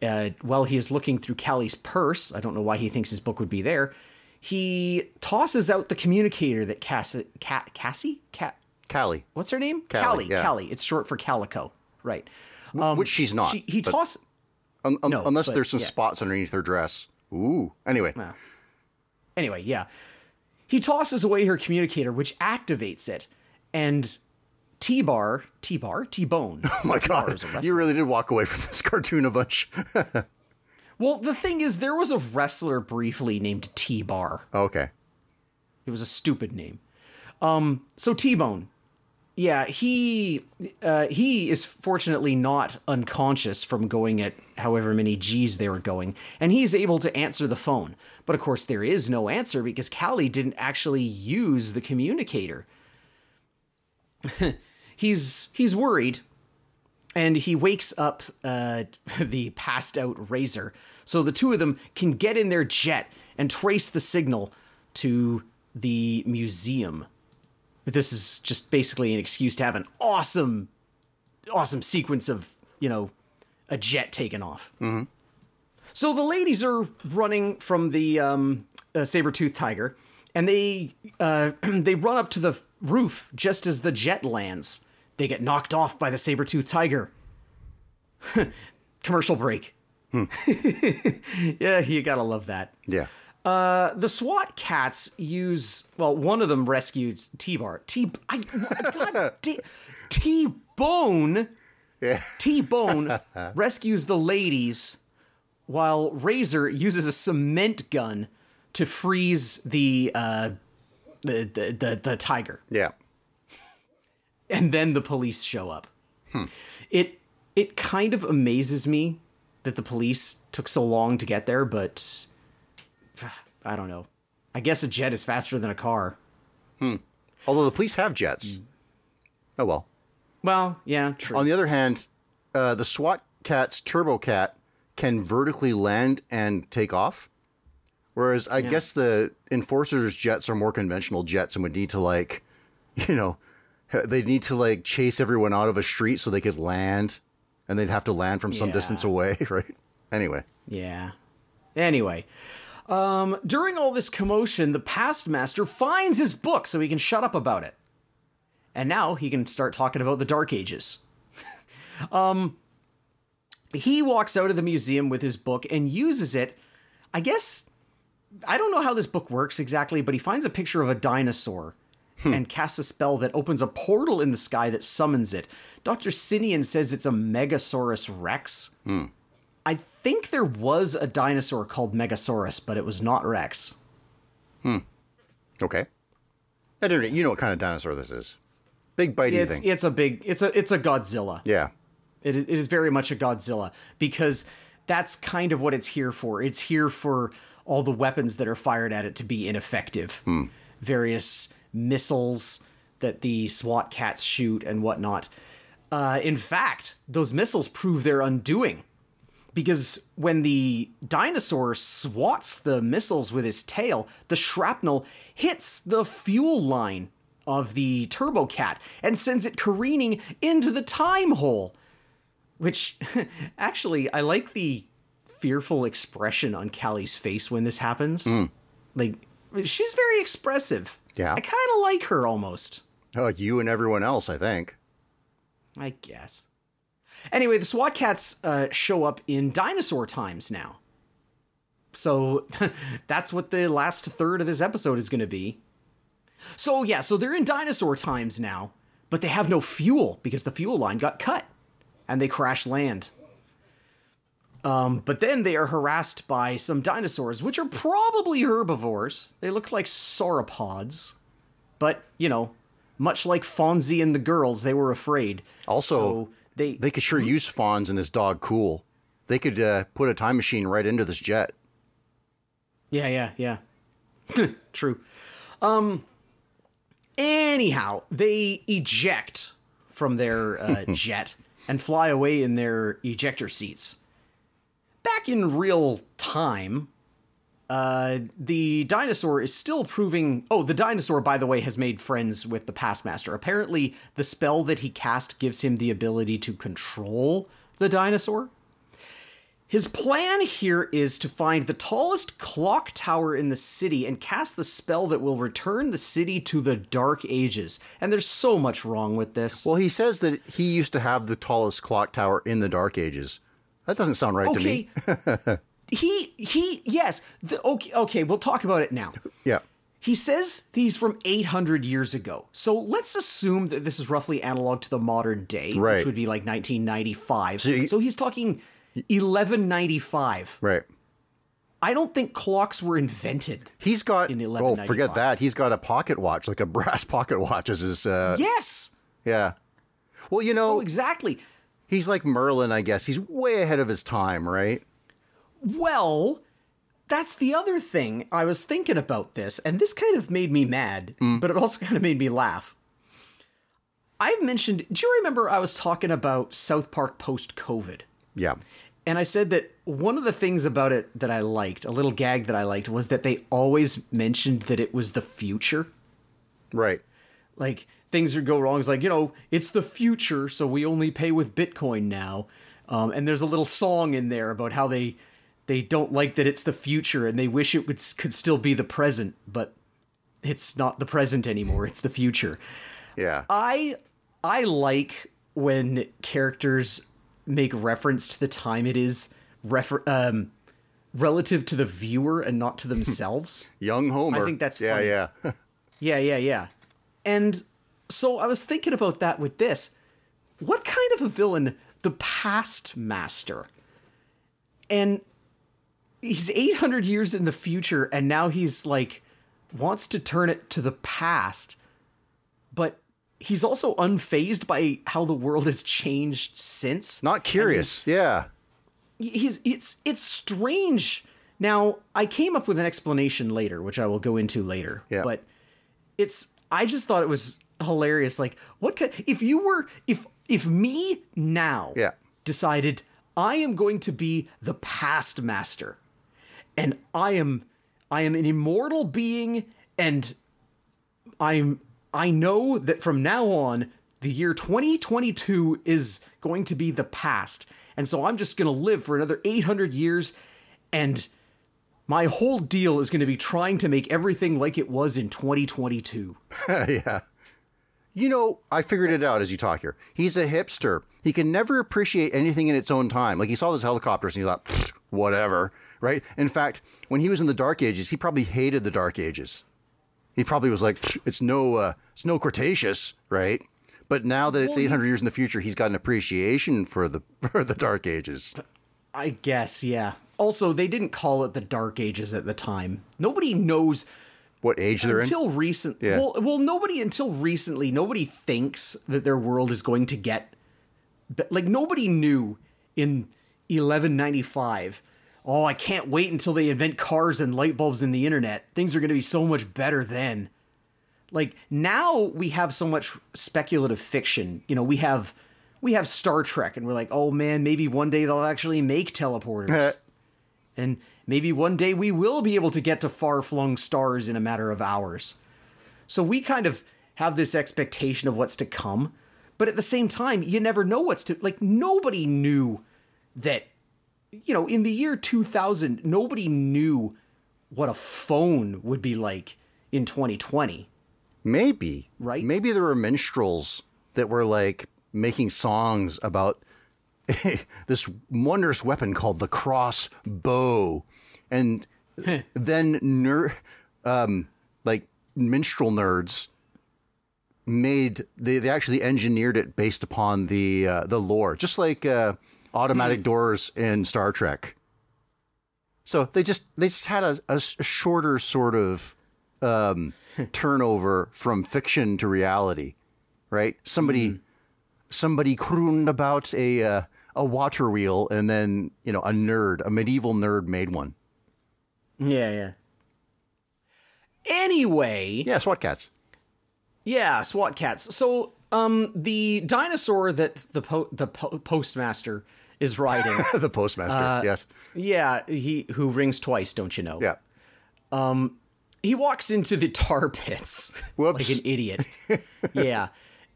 Uh, while he is looking through Callie's purse, I don't know why he thinks his book would be there. He tosses out the communicator that Cassie, Ca- Cassie, Cat, Callie, what's her name? Callie, Callie. yeah. Callie. It's short for calico, right? which she's not. Um, She, he tosses. toss. un- un- no, unless but there's some yeah. spots underneath her dress. Ooh. Anyway, Anyway, yeah, he tosses away her communicator, which activates it, and T Bar, T Bar, T Bone. <laughs> oh my god, you really did walk away from this cartoon a bunch. <laughs> Well, the thing is, there was a wrestler briefly named T Bar. okay. It was a stupid name. Um, so T Bone, yeah, he uh, he is fortunately not unconscious from going at however many G's they were going, and he's able to answer the phone. But of course, there is no answer because Callie didn't actually use the communicator. <laughs> he's he's worried, and he wakes up uh, <laughs> the passed out Razor, so the two of them can get in their jet and trace the signal to the museum. This is just basically an excuse to have an awesome, awesome sequence of you know a jet taken off. Mm-hmm. So the ladies are running from the um, uh, saber tooth tiger, and they uh, <clears throat> they run up to the roof just as the jet lands. They get knocked off by the saber tooth tiger. <laughs> Commercial break. <laughs> yeah, you gotta love that. Yeah. Uh, the SWAT Kats use well, one of them rescues T Bar. T I God <laughs> T Bone Yeah. T Bone <laughs> rescues the ladies while Razor uses a cement gun to freeze the uh the the, the, the tiger. Yeah. And then the police show up. It it kind of amazes me that the police took so long to get there, but I don't know. I guess a jet is faster than a car. Hmm. Although the police have jets. Oh well. Well, yeah, true. On the other hand, uh, the SWAT Kats' Turbo Cat can vertically land and take off. Whereas I guess the enforcers' jets are more conventional jets and would need to like, <laughs> you know, they need to like chase everyone out of a street so they could land, and they'd have to land from some Yeah. distance away, <laughs> right? Anyway, Yeah. Anyway, um, during all this commotion, the past master finds his book so he can shut up about it. And now he can start talking about the Dark Ages. <laughs> um, he walks out of the museum with his book and uses it. I guess I don't know how this book works exactly, but he finds a picture of a dinosaur Hmm. and casts a spell that opens a portal in the sky that summons it. Dr. Sinian says it's a Megasaurus Rex. Hmm. I think there was a dinosaur called Megasaurus, but it was not Rex. Hmm. okay. I don't know. You know what kind of dinosaur this is? Big bitey It's thing. it's a big it's a it's a Godzilla. yeah. It is, it is very much a Godzilla because that's kind of what it's here for. It's here for all the weapons that are fired at it to be ineffective. Hmm. Various missiles that the SWAT Kats shoot and whatnot. Uh, in fact, those missiles prove their undoing because when the dinosaur swats the missiles with his tail, the shrapnel hits the fuel line of the Turbokat and sends it careening into the time hole. Which, <laughs> actually, I like the fearful expression on Callie's face when this happens. Like, she's very expressive. Yeah. I kind of like her almost. I Like you and everyone else, I think. I guess. Anyway, the SWAT Kats uh, show up in dinosaur times now. So <laughs> that's what the last third of this episode is going to be. So, yeah, so they're in dinosaur times now, but they have no fuel because the fuel line got cut and they crash land. Um, but then they are harassed by some dinosaurs, which are probably herbivores. They look like sauropods. But, you know, much like Fonzie and the girls, they were afraid. Also, So they, They could sure use Fonz and his dog Cool. They could uh, put a time machine right into this jet. Yeah, yeah, yeah. <laughs> True. Um anyhow, they eject from their uh, <laughs> jet and fly away in their ejector seats. Back in real time, uh, the dinosaur is still proving. Oh, the dinosaur, by the way, has made friends with the past master. Apparently, the spell that he cast gives him the ability to control the dinosaur. His plan here is to find the tallest clock tower in the city and cast the spell that will return the city to the Dark Ages. And there's so much wrong with this. Well, he says that he used to have the tallest clock tower in the Dark Ages. That doesn't sound right to me. okay. <laughs> he he yes. The, okay, okay, we'll talk about it now. Yeah. He says he's from 800 years ago. So let's assume that this is roughly analog to the modern day, Right. which would be like 1995. So So, he's talking 1195. Right. I don't think clocks were invented. He's got. In oh, forget that. He's got a pocket watch, like a brass <laughs> pocket watch, as his. Uh, Yes. yeah. Well, you know, Oh, exactly. He's like Merlin, I guess. He's way ahead of his time, right? Well, that's the other thing. I was thinking about this, and this kind of made me mad, mm. but it also kind of made me laugh. I've mentioned, do you remember I was talking about South Park post COVID? Yeah. And I said that one of the things about it that I liked, a little gag that I liked, was that they always mentioned that it was the future. Right. Like things would go wrong. It's like, you know, it's the future, so we only pay with Bitcoin now. Um, and there's a little song in there about how they they don't like that it's the future and they wish it would could still be the present, but it's not the present anymore. It's the future. Yeah. I I like when characters make reference to the time it is refer- um, relative to the viewer and not to <laughs> themselves. Young Homer. I think that's yeah, funny. yeah. <laughs> yeah, yeah, yeah. And so I was thinking about that with this. What kind of a villain? The past master. And he's 800 years in the future and now he's like wants to turn it to the past. But he's also unfazed by how the world has changed since. Not curious. Yeah. he's it's it's strange. Now, I came up with an explanation later, which I will go into later. Yeah. But it's I just thought it was hilarious. Like, what could if you were if if me now Yeah. decided I am going to be the past master, and I am I am an immortal being, and I'm I know that from now on the year 2022 is going to be the past. And so I'm just going to live for another 800 years and my whole deal is going to be trying to make everything like it was in 2022. <laughs> yeah. You know, I figured it out as you talk here. He's a hipster. He can never appreciate anything in its own time. Like he saw those helicopters and he thought, whatever, right? In fact, when he was in the Dark Ages, he probably hated the Dark Ages. He probably was like, it's no, uh, it's no Cretaceous, right? But now that it's Well, 800 years in the future, he's got an appreciation for the <laughs> for the Dark Ages. I guess, yeah. Also, they didn't call it the Dark Ages at the time. Nobody knows What age they're in? until recent. Yeah. Well, well, nobody until recently. Nobody thinks that their world is going to get like nobody knew in 1195. Oh, I can't wait until they invent cars and light bulbs and the internet. Things are going to be so much better then. Like now we have so much speculative fiction. You know, we have we have Star Trek and we're like, "Oh man, maybe one day they'll actually make teleporters." <laughs> And maybe one day we will be able to get to far flung stars in a matter of hours. So we kind of have this expectation of what's to come. But at the same time, you never know what's to. Like, nobody knew that, you know, in the year 2000, nobody knew what a phone would be like in 2020. Maybe. Right? Maybe there were minstrels that were like making songs about <laughs> this wondrous weapon called the crossbow. And then ner- um, like minstrel nerds made they, they actually engineered it based upon the uh, the lore, just like uh, automatic doors in Star Trek. So they just they just had a, a shorter sort of um, turnover from fiction to reality, right? Somebody somebody crooned about a uh, a water wheel, and then you know a nerd, a medieval nerd, made one. Yeah, yeah. Anyway, Yeah, SWAT Kats. Yeah, SWAT Kats. So, um, the dinosaur that the po- the po- postmaster is riding. <laughs> the postmaster. yes. yeah, he who rings twice, don't you know? Yeah. Um, He walks into the tar pits <laughs> Whoops. like an idiot. <laughs> yeah.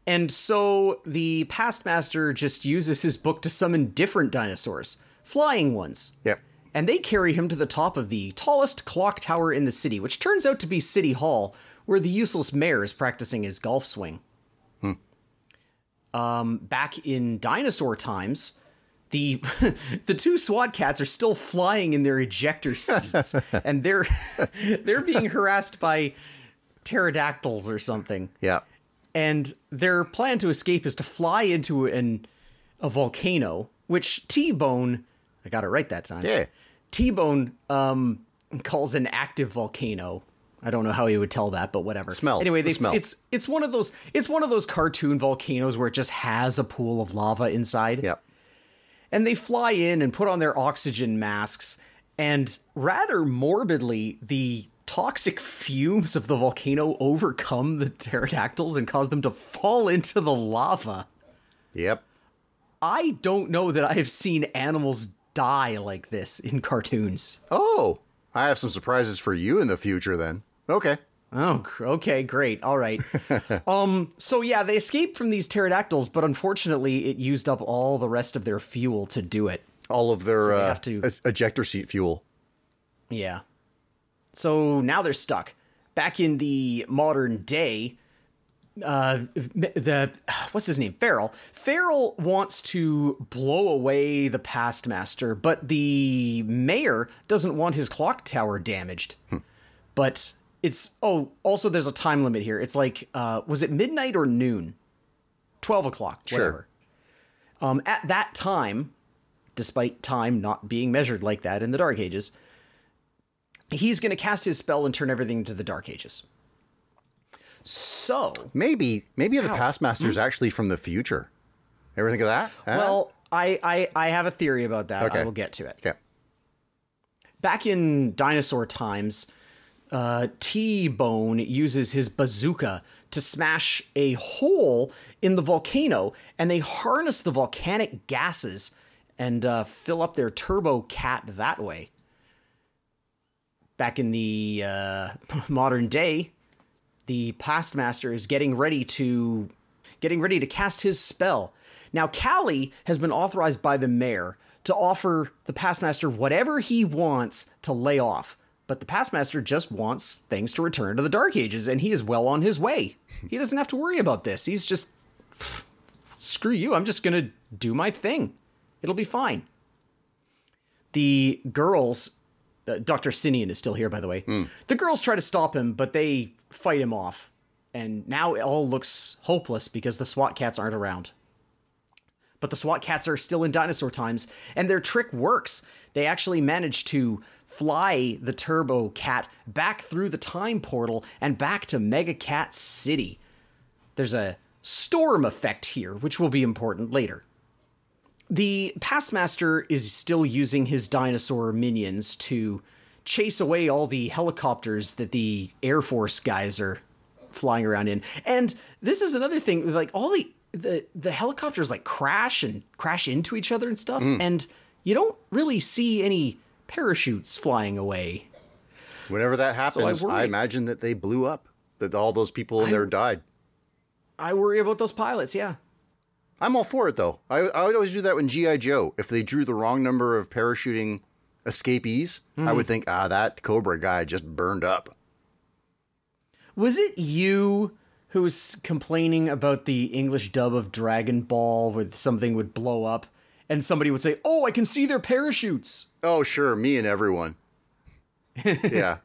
And so the past master just uses his book to summon different dinosaurs, flying ones. Yep. And they carry him to the top of the tallest clock tower in the city, which turns out to be City Hall, where the useless mayor is practicing his golf swing. Um, back in dinosaur times, the <laughs> the two SWAT Kats are still flying in their ejector seats, <laughs> and they're <laughs> they're being harassed by pterodactyls or something Yeah. and their plan to escape is to fly into an a volcano, which T Bone, I got it right that time. Yeah. T Bone um, calls an active volcano. I don't know how he would tell that, but whatever. Smell. Anyway, The they, smell. it's it's one of those it's one of those cartoon volcanoes where it just has a pool of lava inside Yep. and they fly in and put on their oxygen masks and rather morbidly the toxic fumes of the volcano overcome the pterodactyls and cause them to fall into the lava Yep. i don't know that i have seen animals die like this in cartoons Oh, I have some surprises for you in the future then. Okay. Oh, okay, great. All right. <laughs> um, so yeah, they escaped from these pterodactyls, but unfortunately, it used up all the rest of their fuel to do it. All of their they uh, have to- ejector seat fuel. Yeah. So now they're stuck. Back in the modern day, uh, the what's his name? Feral. Feral wants to blow away the past master, but the mayor doesn't want his clock tower damaged. But it's oh, also there's a time limit here. It's like uh, was it midnight or noon? Twelve o'clock, Sure. whatever. Um, at that time, despite time not being measured like that in the Dark Ages, he's going to cast his spell and turn everything into the Dark Ages. So, Maybe maybe the Ow. past master is actually from the future. Ever think of that? Huh? well, I, I I have a theory about that. Okay. I will get to it. okay. Back in dinosaur times, uh, T Bone uses his bazooka to smash a hole in the volcano, and they harness the volcanic gases and uh, fill up their Turbokat that way. Back in the uh, <laughs> modern day, the past master is getting ready to getting ready to cast his spell. Now, Callie has been authorized by the mayor to offer the past master whatever he wants to lay off, but the past master just wants things to return to the Dark Ages, and he is well on his way. He doesn't have to worry about this. He's just screw you. I'm just gonna do my thing. It'll be fine. The girls, uh, Dr. Sinian is still here, by the way. The girls try to stop him, but they fight him off. And now it all looks hopeless because the SWAT Kats aren't around. But the SWAT Kats are still in dinosaur times, and their trick works. They actually manage to fly the Turbokat back through the time portal and back to Megakat City. There's a storm effect here, which will be important later. The past master is still using his dinosaur minions to chase away all the helicopters that the Air Force guys are flying around in. And this is another thing, like all the the, the helicopters like crash and crash into each other and stuff, mm. and you don't really see any parachutes flying away. Whenever that happens, I, worry- imagine that they blew up. That all those people in there died. I worry about those pilots, yeah. I'm all for it though. I, I would always do that when GI Joe. If they drew the wrong number of parachuting escapees, I would think, ah, that Cobra guy just burned up. Was it you who was complaining about the English dub of Dragon Ball where something would blow up and somebody would say, "Oh, I can see their parachutes." Oh, sure, me and everyone. <laughs> yeah.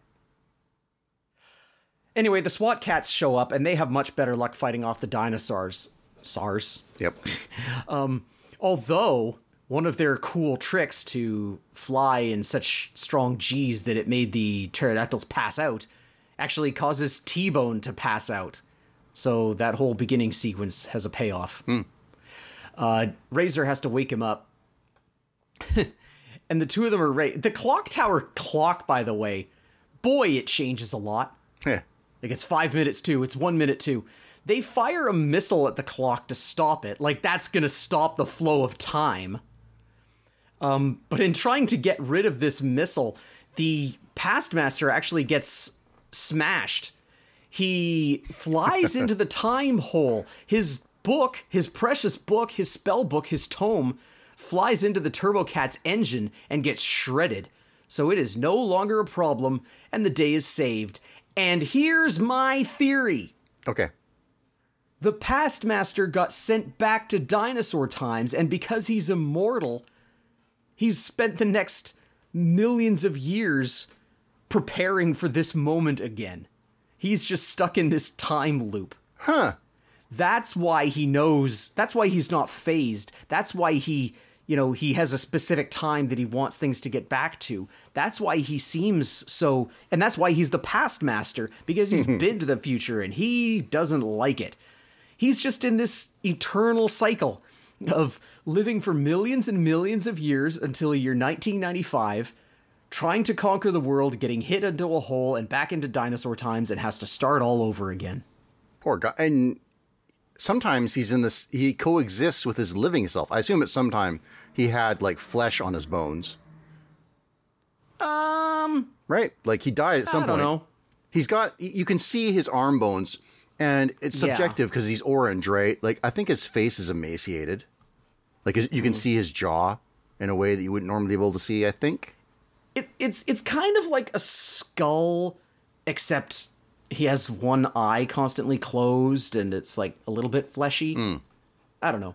Anyway, the SWAT Kats show up and they have much better luck fighting off the dinosaurs. SARS. Yep. <laughs> um, Although one of their cool tricks to fly in such strong G's that it made the pterodactyls pass out actually causes T-Bone to pass out. So that whole beginning sequence has a payoff. Uh, Razor has to wake him up. <laughs> and the two of them are right. The clock tower clock, by the way, boy, it changes a lot. Yeah. Like it's five minutes too. It's one minute too. They fire a missile at the clock to stop it. Like that's gonna stop the flow of time. Um, but in trying to get rid of this missile, the past master actually gets smashed. He flies into the <laughs> time hole. His book, his precious book, his spell book, his tome, flies into the Turbokat's engine and gets shredded. So it is no longer a problem, and the day is saved. And here's my theory. Okay. The past master got sent back to dinosaur times, and because he's immortal, he's spent the next millions of years preparing for this moment again. He's just stuck in this time loop. Huh. That's why he knows, that's why he's not phased. That's why he, you know, he has a specific time that he wants things to get back to. That's why he seems so, and that's why he's the past master, because he's <laughs> been to the future and he doesn't like it. He's just in this eternal cycle of living for millions and millions of years until year 1995, trying to conquer the world, getting hit into a hole and back into dinosaur times, and has to start all over again. Poor guy. And sometimes he's in this, he coexists with his living self. I assume at some time he had like flesh on his bones, Um, right? Like he died at some I don't point. know. He's got you can see his arm bones, and it's subjective because he's orange, right? Like I think his face is emaciated. Like his, you can see his jaw in a way that you wouldn't normally be able to see. I think. It, it's it's kind of like a skull, except he has one eye constantly closed, and it's like a little bit fleshy. I don't know.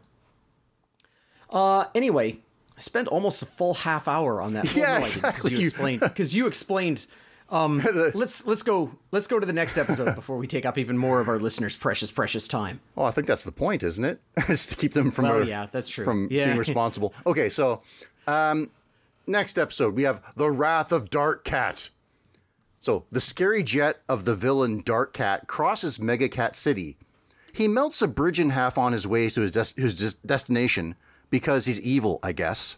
Uh, anyway, I spent almost a full half hour on that. Yeah, no, I didn't, 'cause exactly. You- explained because you explained. Um, <laughs> let's let's go let's go to the next episode <laughs> before we take up even more of our listeners' precious precious time. Well, I think that's the point, isn't it? <laughs> is to keep them from Well, uh, yeah, that's true. from Yeah. being responsible. Okay, so um, next episode we have the Wrath of Dark Kat. So the scary jet of the villain Dark Kat crosses Megakat City. He melts a bridge in half on his way to his, des- his des- destination because he's evil, I guess.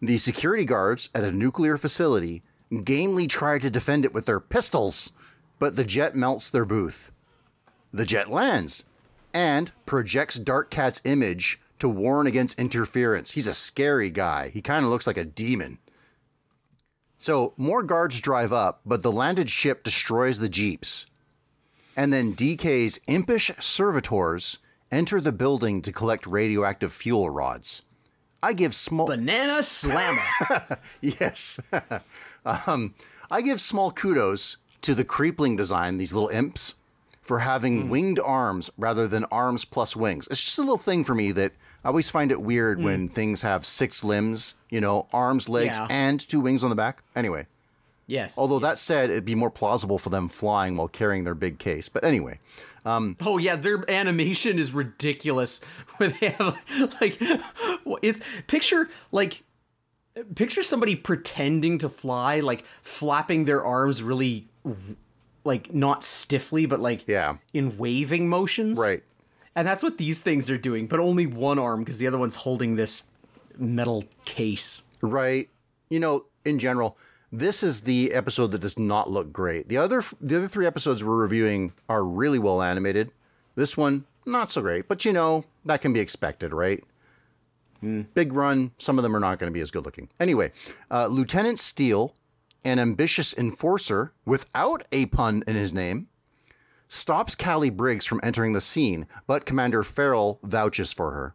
The security guards at a nuclear facility gamely try to defend it with their pistols, but the jet melts their booth. The jet lands and projects Dark Kat's image to warn against interference. He's a scary guy. He kind of looks like a demon. So, more guards drive up, but the landed ship destroys the jeeps. And then DK's impish servitors enter the building to collect radioactive fuel rods. I give small Banana slammer. <laughs> Yes. <laughs> um, I give small kudos to the creepling design, these little imps, for having winged arms rather than arms plus wings. It's just a little thing for me that I always find it weird when things have six limbs, you know, arms, legs, Yeah. and two wings on the back. Anyway, yes. although that said, it'd be more plausible for them flying while carrying their big case. But anyway, Um, Oh yeah, their animation is ridiculous. <laughs> Where they have like, <laughs> it's picture like, picture somebody pretending to fly, like flapping their arms really, like not stiffly, but like Yeah. in waving motions. right. And that's what these things are doing, but only one arm because the other one's holding this metal case. Right. You know, in general, this is the episode that does not look great. The other the other three episodes we're reviewing are really well animated. This one not so great, but you know, that can be expected, right? Big run, some of them are not going to be as good looking. Anyway, uh, Lieutenant Steele, an ambitious enforcer without a pun in his name, stops Callie Briggs from entering the scene, but Commander Feral vouches for her.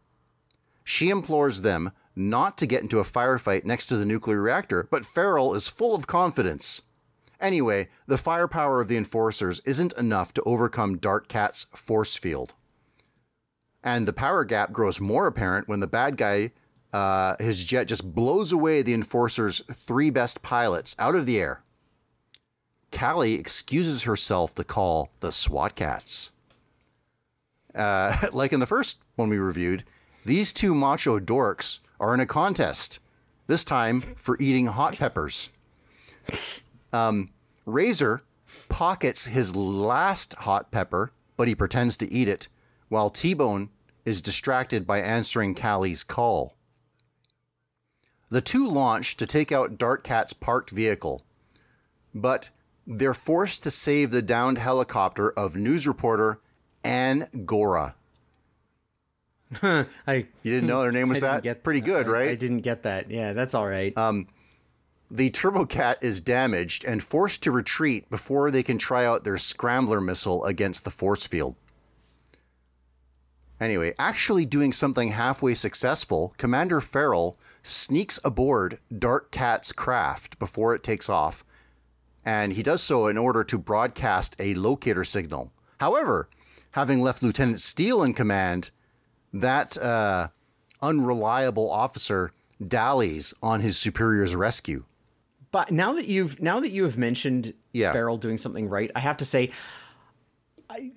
She implores them not to get into a firefight next to the nuclear reactor, but Feral is full of confidence. Anyway, the firepower of the enforcers isn't enough to overcome Dark Kat's force field. And the power gap grows more apparent when the bad guy, uh, his jet, just blows away the enforcers' three best pilots out of the air. Callie excuses herself to call the SWAT Kats. Uh, <laughs> like in the first one we reviewed, these two macho dorks are in a contest, this time for eating hot peppers. Um, Razor pockets his last hot pepper, but he pretends to eat it, while T Bone is distracted by answering Callie's call. The two launch to take out Dark Kat's parked vehicle, but they're forced to save the downed helicopter of news reporter Ann Gora. <laughs> I You didn't know their name was <laughs> that? get Pretty good, I- right? I didn't get that. Yeah, that's all right. Um, the Turbokat is damaged and forced to retreat before they can try out their scrambler missile against the force field. Anyway, actually doing something halfway successful, Commander Feral sneaks aboard Dark Kat's craft before it takes off, and he does so in order to broadcast a locator signal. However, having left Lieutenant Steele in command, that uh, unreliable officer dallies on his superior's rescue. But now that you've now that you have mentioned Yeah. Feral doing something right, I have to say, I,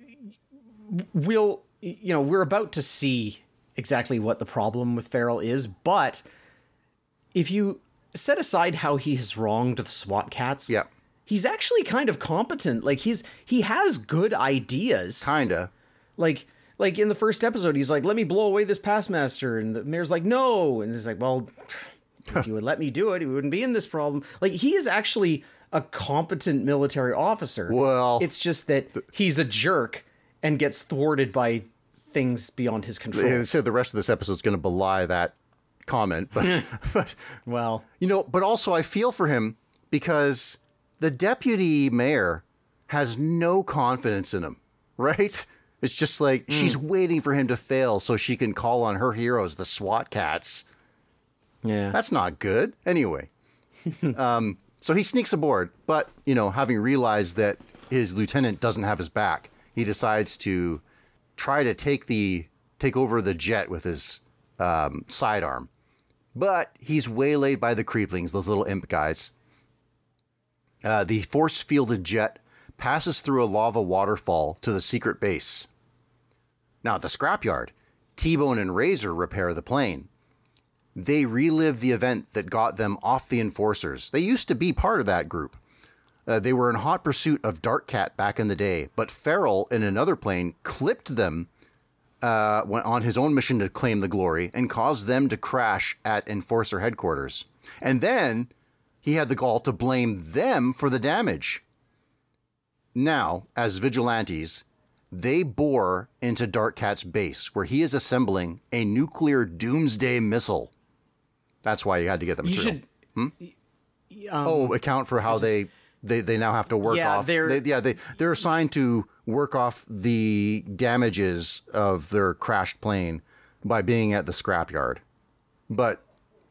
we'll you know we're about to see exactly what the problem with Feral is, but if you set aside how he has wronged the SWAT Kats, Yeah. he's actually kind of competent. Like he's he has good ideas. Kinda. like like in the first episode he's like let me blow away this passmaster and the mayor's like no and he's like well <laughs> if you would let me do it we wouldn't be in this problem like he is actually a competent military officer Well- it's just that he's a jerk and gets thwarted by things beyond his control said the rest of this episode is going to belie that comment, but, <laughs> but well you know, but also I feel for him because the deputy mayor has no confidence in him, right? It's just like she's waiting for him to fail so she can call on her heroes, the SWAT Kats. Yeah. That's not good. Anyway, <laughs> um, so he sneaks aboard, but you know, having realized that his lieutenant doesn't have his back, he decides to try to take the take over the jet with his um, sidearm. But he's waylaid by the creeplings, those little imp guys. Uh, the force fielded jet passes through a lava waterfall to the secret base. Now, at the scrapyard, T Bone and Razor repair the plane. They relive the event that got them off the Enforcers. They used to be part of that group. Uh, they were in hot pursuit of Dark Kat back in the day, but Feral in another plane clipped them uh, went on his own mission to claim the glory and caused them to crash at Enforcer headquarters. And then he had the gall to blame them for the damage. Now, as vigilantes, they bore into Dark Kat's base, where he is assembling a nuclear doomsday missile. That's why you had to get the you material. should. oh, account for how they, they they now have to work Yeah, off. they're- They, yeah, they they're assigned to work off the damages of their crashed plane by being at the scrapyard. But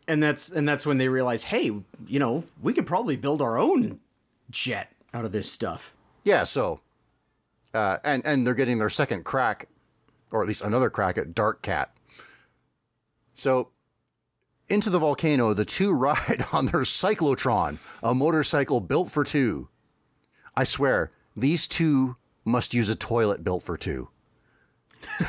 and that's and that's when they realize, hey, you know, we could probably build our own jet out of this stuff. yeah, so uh, and and they're getting their second crack, or at least another crack at Dark Kat. So into the volcano, the two <laughs> ride on their cyclotron, a motorcycle built for two. I swear, these two must use a toilet built for two. <laughs>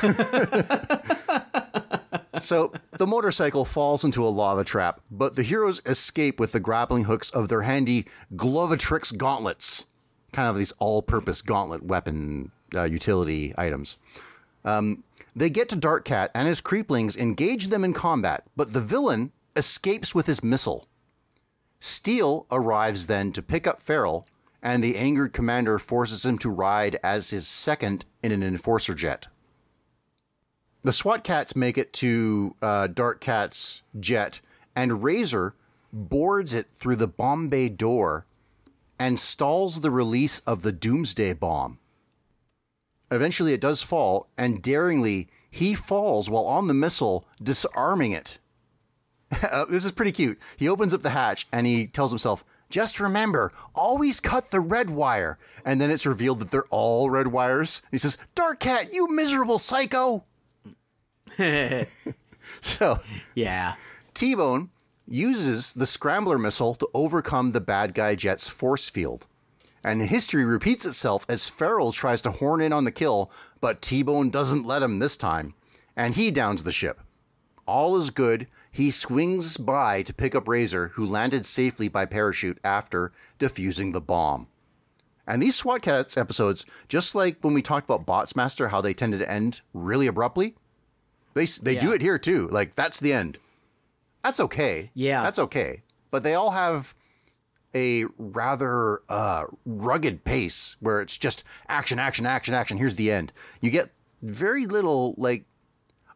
so the motorcycle falls into a lava trap, but the heroes escape with the grappling hooks of their handy Glovatrix gauntlets, kind of these all-purpose gauntlet weapon uh, utility items. Um, they get to Dark Kat, and his creeplings engage them in combat, but the villain escapes with his missile. Steel arrives then to pick up Feral, and the angered commander forces him to ride as his second in an enforcer jet. The SWAT Kats make it to uh, Dark Kat's jet, and Razor boards it through the bomb bay door and stalls the release of the Doomsday bomb. Eventually, it does fall, and daringly, he falls while on the missile, disarming it. <laughs> Uh, this is pretty cute. He opens up the hatch and he tells himself, just remember, always cut the red wire. And then it's revealed that they're all red wires. He says, Dark Kat, you miserable psycho. <laughs> so, Yeah. T Bone uses the Scrambler missile to overcome the bad guy jet's force field. And history repeats itself as Feral tries to horn in on the kill, but T Bone doesn't let him this time, and he downs the ship. All is good. He swings by to pick up Razor, who landed safely by parachute after defusing the bomb. And these SWAT Kats episodes, just like when we talked about Bots Master, how they tended to end really abruptly, they they do it here too. Like that's the end. That's okay. Yeah. that's okay. But they all have a rather uh, rugged pace where it's just action, action, action, action. Here's the end. You get very little like.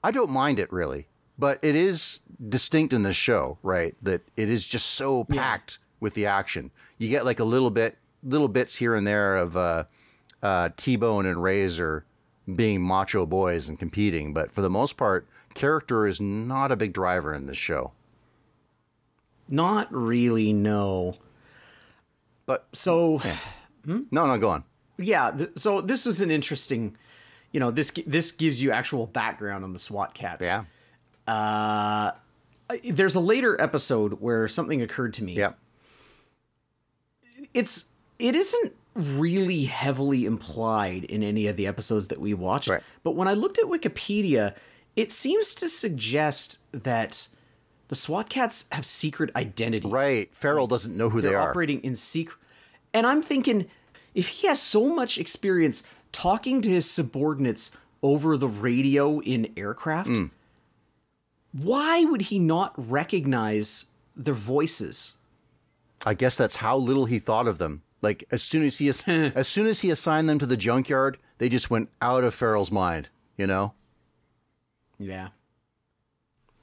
I don't mind it really, but it is distinct in this show, right? That it is just so packed with the action. You get like a little bit, little bits here and there of uh, uh, T-Bone and Razor being macho boys and competing, but for the most part, character is not a big driver in this show. Not really, no. But So, <sighs> <sighs> no, no, go on. yeah, th- so this was an interesting, you know, this this gives you actual background on the SWAT Kats. Yeah, Uh, there's a later episode where something occurred to me. yeah, It's it isn't really heavily implied in any of the episodes that we watched, Right. but when I looked at Wikipedia, it seems to suggest that the SWAT Kats have secret identities. right. Feral doesn't know who they They're operating in secret. And I'm thinking, if he has so much experience talking to his subordinates over the radio in aircraft, Hmm. why would he not recognize their voices? I guess that's how little he thought of them. Like as soon as he as <laughs> soon as he assigned them to the junkyard, they just went out of Feral's mind. You know. Yeah.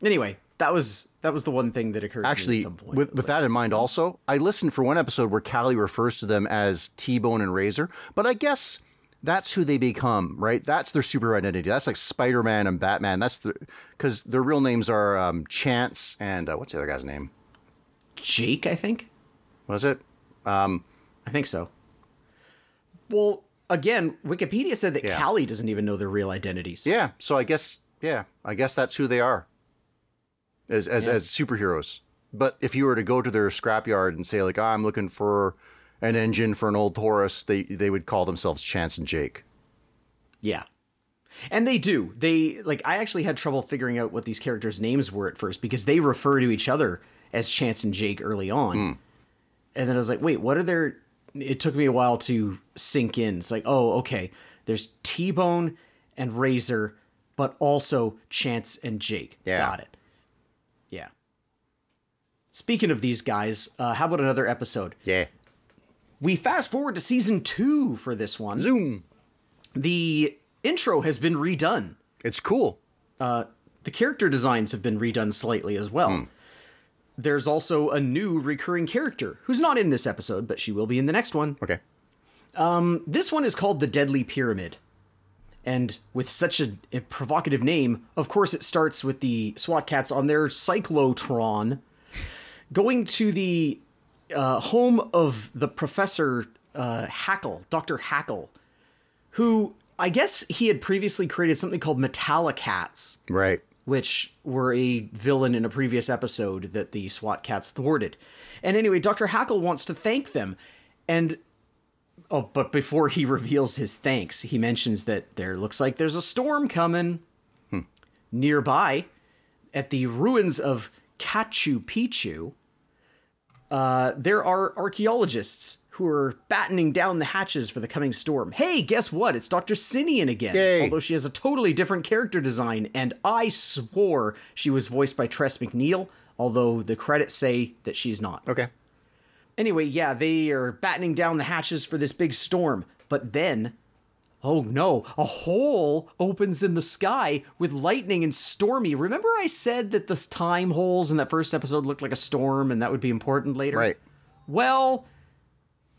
Anyway, that was that was the one thing that occurred to me Actually, at some point. with, It was that in mind, also, I listened for one episode where Callie refers to them as T Bone and Razor, but I guess that's who they become, right? That's their super identity. That's like Spider Man and Batman. That's the because their real names are um, Chance and uh, what's the other guy's name? Jake, I think. Was it? I think so. Well, again, Wikipedia said that Yeah. Callie doesn't even know their real identities. Yeah. So I guess yeah, I guess that's who they are as as as superheroes. But if you were to go to their scrapyard and say like, oh, I'm looking for an engine for an old Taurus, they they would call themselves Chance and Jake. Yeah. And they do. They like I actually had trouble figuring out what these characters' names were at first because they refer to each other as Chance and Jake early on. Hmm. And then I was like, wait, what are their it took me a while to sink in. It's like, oh, okay. There's T Bone and Razor, but also Chance and Jake. Yeah. Got it. Speaking of these guys, uh, how about another episode? Yeah. We fast forward to season two for this one. Zoom. The intro has been redone. It's cool. The character designs have been redone slightly as well. There's also a new recurring character who's not in this episode, but she will be in the next one. Okay. Um, This one is called the Deadly Pyramid. And with such a, a provocative name, of course, it starts with the SWAT Kats on their cyclotron going to the uh, home of the professor uh, Hackle, Dr. Hackle, who I guess he had previously created something called Metallikats Right. which were a villain in a previous episode that the SWAT Kats thwarted. And anyway, Dr. Hackle wants to thank them. And oh, but before he reveals his thanks, he mentions that there looks like there's a storm coming. Nearby, at the ruins of Katchu Picchu, uh, there are archaeologists who are battening down the hatches for the coming storm. Hey, guess what? It's Dr. Sinian again. Yay. Although she has a totally different character design, and I swore she was voiced by Tress MacNeille, although the credits say that she's not. Okay. Anyway, yeah, they are battening down the hatches for this big storm. But then, oh no, a hole opens in the sky with lightning and stormy. Remember, I said that the time holes in that first episode looked like a storm and that would be important later? Right. Well,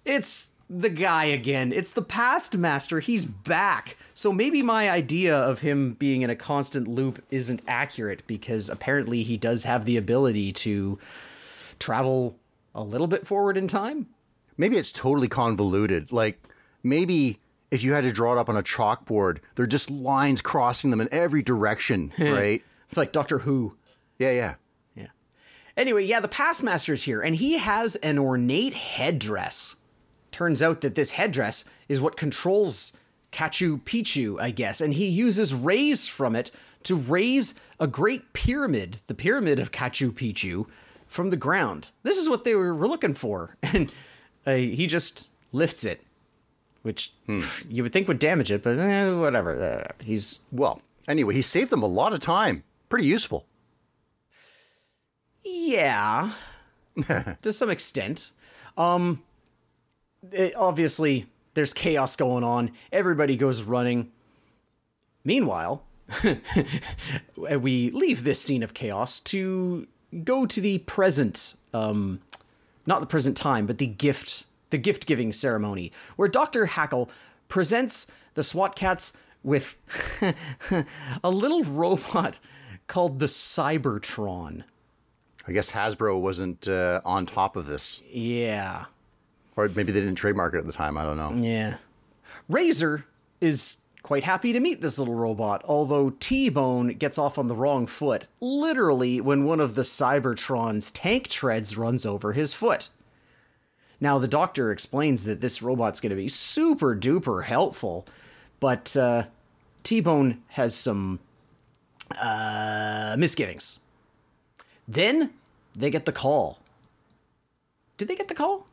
it's the guy again. It's the Pastmaster. He's back. So maybe my idea of him being in a constant loop isn't accurate because apparently he does have the ability to travel a little bit forward in time. Maybe it's totally convoluted. Like maybe if you had to draw it up on a chalkboard, they're just lines crossing them in every direction, <laughs> right? It's like Doctor Who. Yeah, yeah. Yeah. Anyway, yeah, the Pastmaster's here, and he has an ornate headdress. Turns out that this headdress is what controls Katchu Picchu, I guess, and he uses rays from it to raise a great pyramid, the pyramid of Katchu Picchu, from the ground. This is what they were looking for, <laughs> and uh, he just lifts it, which <sighs> you would think would damage it, but eh, whatever. Uh, he's Well, anyway, he saved them a lot of time. Pretty useful. Yeah, <laughs> to some extent. Um, it- obviously, there's chaos going on. Everybody goes running. Meanwhile, <laughs> we leave this scene of chaos to go to the present, um, not the present time, but the gift, the gift giving ceremony, where Dr. Hackle presents the SWAT cats with <laughs> a little robot called the Cybertron. I guess Hasbro wasn't uh, on top of this, Yeah. or maybe they didn't trademark it at the time. I don't know. Yeah. Razor is quite happy to meet this little robot, although T Bone gets off on the wrong foot, literally when one of the Cybertron's tank treads runs over his foot. Now, the doctor explains that this robot's going to be super duper helpful, but uh, T Bone has some uh, misgivings. Then they get the call. Did they get the call?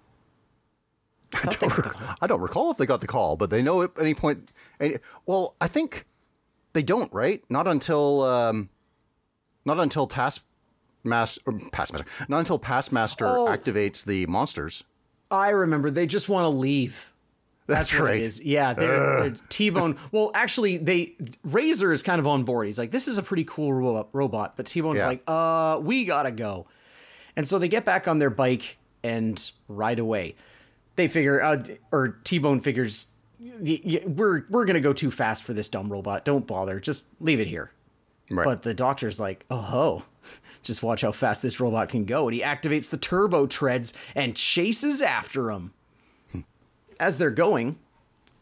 I thought they got the call. I don't recall if they got the call, but they know at any point. Any, well, I think they don't, right? Not until um, not until Task Master, not until Pastmaster Oh. activates the monsters. I remember they just want to leave. That's what right. it is. Yeah, they're, they're T-Bone. Well, actually, they Razor is kind of on board. He's like, "This is a pretty cool ro- robot," but T-Bone's Yeah. like, "Uh, we gotta go." And so they get back on their bike and ride away. They figure, uh, or T-Bone figures, we're we're gonna go too fast for this dumb robot. Don't bother. Just leave it here. Right. But the doctor's like, oh, ho, just watch how fast this robot can go. And he activates the turbo treads and chases after him. Hmm. As they're going,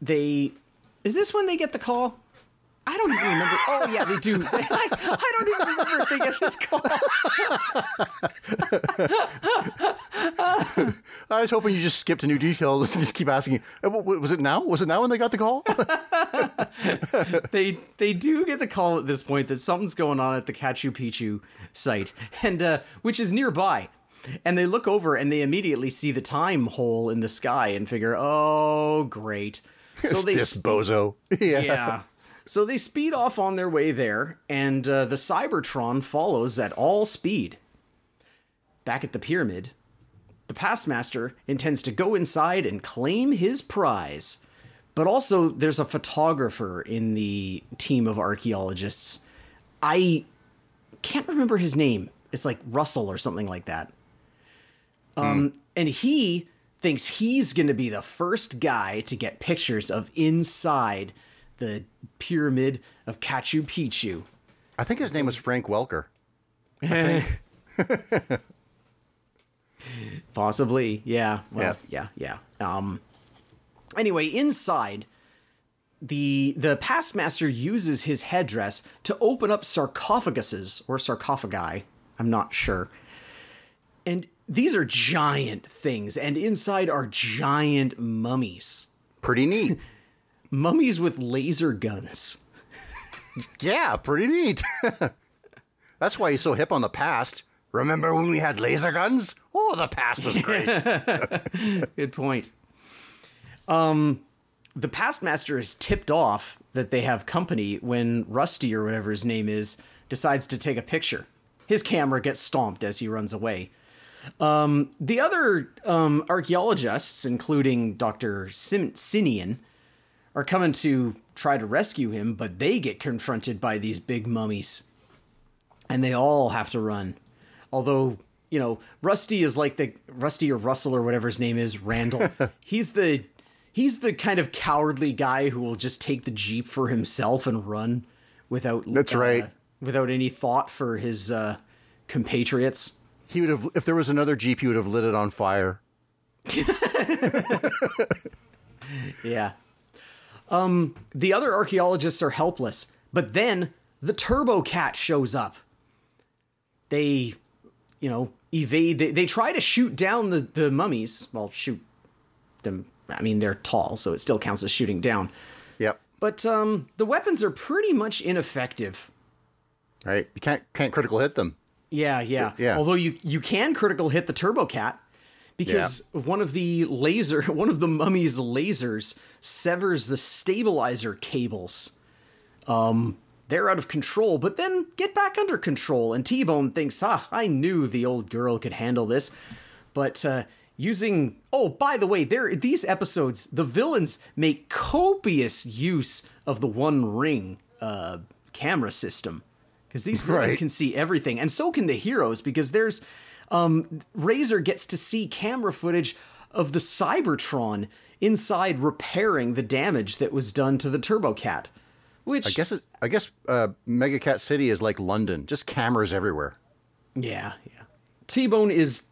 they. Is this when they get the call? I don't even remember. Oh, yeah, they do. <laughs> I, I don't even remember if they get this call. <laughs> I was hoping you just skipped to new details and just keep asking. uh, w- w- Was it now? Was it now when they got the call? <laughs> they they do get the call at this point that something's going on at the Katchu Picchu site, and uh, which is nearby. And they look over and they immediately see the time hole in the sky and figure, "Oh, great!" So they this bozo. yeah. yeah. So they speed off on their way there, and uh, the Cybertron follows at all speed. Back at the pyramid, the Pastmaster intends to go inside and claim his prize. But also, there's a photographer in the team of archaeologists. I can't remember his name. It's like Russell or something like that. Um, and he thinks he's going to be the first guy to get pictures of inside the pyramid of Katchu Picchu. I think his name was Frank Welker. <laughs> Possibly, yeah. Well, yeah, yeah. Um. Anyway, inside, the the Pastmaster uses his headdress to open up sarcophaguses or sarcophagi. I'm not sure. And these are giant things, and inside are giant mummies. Pretty neat. <laughs> Mummies with laser guns. yeah, pretty neat. <laughs> That's why he's so hip on the past. Remember when we had laser guns? Oh, the past was great. <laughs> Good point. Um, the Pastmaster is tipped off that they have company when Rusty or whatever his name is decides to take a picture. His camera gets stomped as he runs away. Um, the other um, archaeologists, including Dr. Sim- Sinian, are coming to try to rescue him, but they get confronted by these big mummies. And they all have to run. Although, you know, Rusty is like the Rusty or Russell or whatever his name is, Randall. <laughs> he's the he's the kind of cowardly guy who will just take the Jeep for himself and run without That's right. without any thought for his uh, compatriots. he would have, if there was another Jeep, he would have lit it on fire. <laughs> Yeah. Um, the other archaeologists are helpless, but then the Turbokat shows up. They, you know, evade. They, they try to shoot down the, the mummies. Well, shoot them. I mean, they're tall, so it still counts as shooting down. Yep. But um, the weapons are pretty much ineffective. Right. You can't can't critical hit them. Yeah, yeah. Yeah. Although you you can critical hit the Turbokat because one of the laser <laughs> one of the mummy's lasers severs the stabilizer cables. Um they're out of control, but then get back under control and T-Bone thinks, "Ah, I knew the old girl could handle this." But uh using Oh, by the way, there these episodes, the villains make copious use of the one ring uh camera system because these villains Right. can see everything, and so can the heroes. Because there's um, Razor gets to see camera footage of the Cybertron inside repairing the damage that was done to the Turbokat. Which I guess it, I guess uh, Megakat City is like London, just cameras everywhere. Yeah, yeah. T Bone is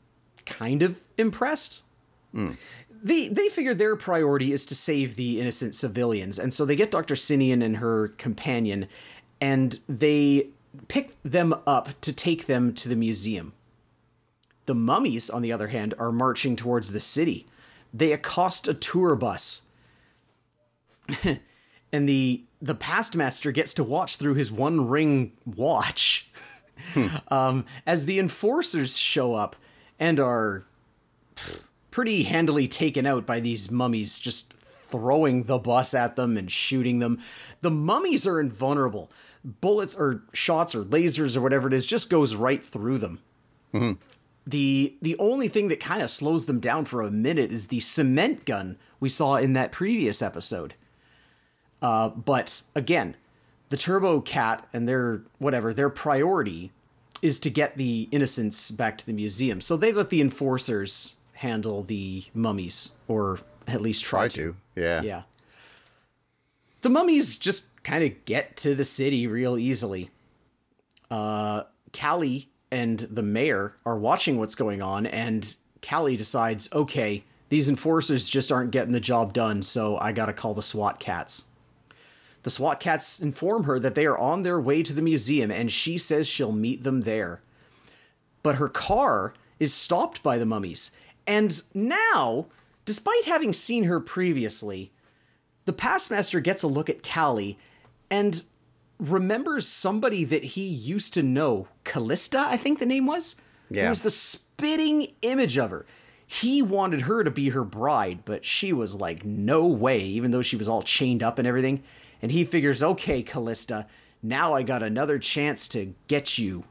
kind of impressed. They they figure their priority is to save the innocent civilians, and so they get Doctor Sinian and her companion, and they pick them up to take them to the museum. The mummies, on the other hand, are marching towards the city. They accost a tour bus. <laughs> and the the Pastmaster gets to watch through his one ring watch. <laughs> Um, as the enforcers show up and are pretty handily taken out by these mummies just throwing the bus at them and shooting them the mummies are invulnerable. Bullets or shots or lasers or whatever it is just goes right through them The the only thing that kind of slows them down for a minute is the cement gun we saw in that previous episode. Uh, but again, the Turbokat and their whatever their priority is to get the innocents back to the museum. So they let the enforcers handle the mummies, or at least try, Try to. to. Yeah. Yeah. The mummies just kind of get to the city real easily. Uh, Callie and the mayor are watching what's going on, and Callie decides, okay, these enforcers just aren't getting the job done, so I gotta call the SWAT Kats. The SWAT Kats inform her that they are on their way to the museum, and she says she'll meet them there. But her car is stopped by the mummies, and now, despite having seen her previously, the pastmaster gets a look at Callie and remembers somebody that he used to know, Callista, I think the name was. Yeah. It was the spitting image of her. He wanted her to be her bride, but she was like, no way, even though she was all chained up and everything. And he figures, okay, Callista, now I got another chance to get you.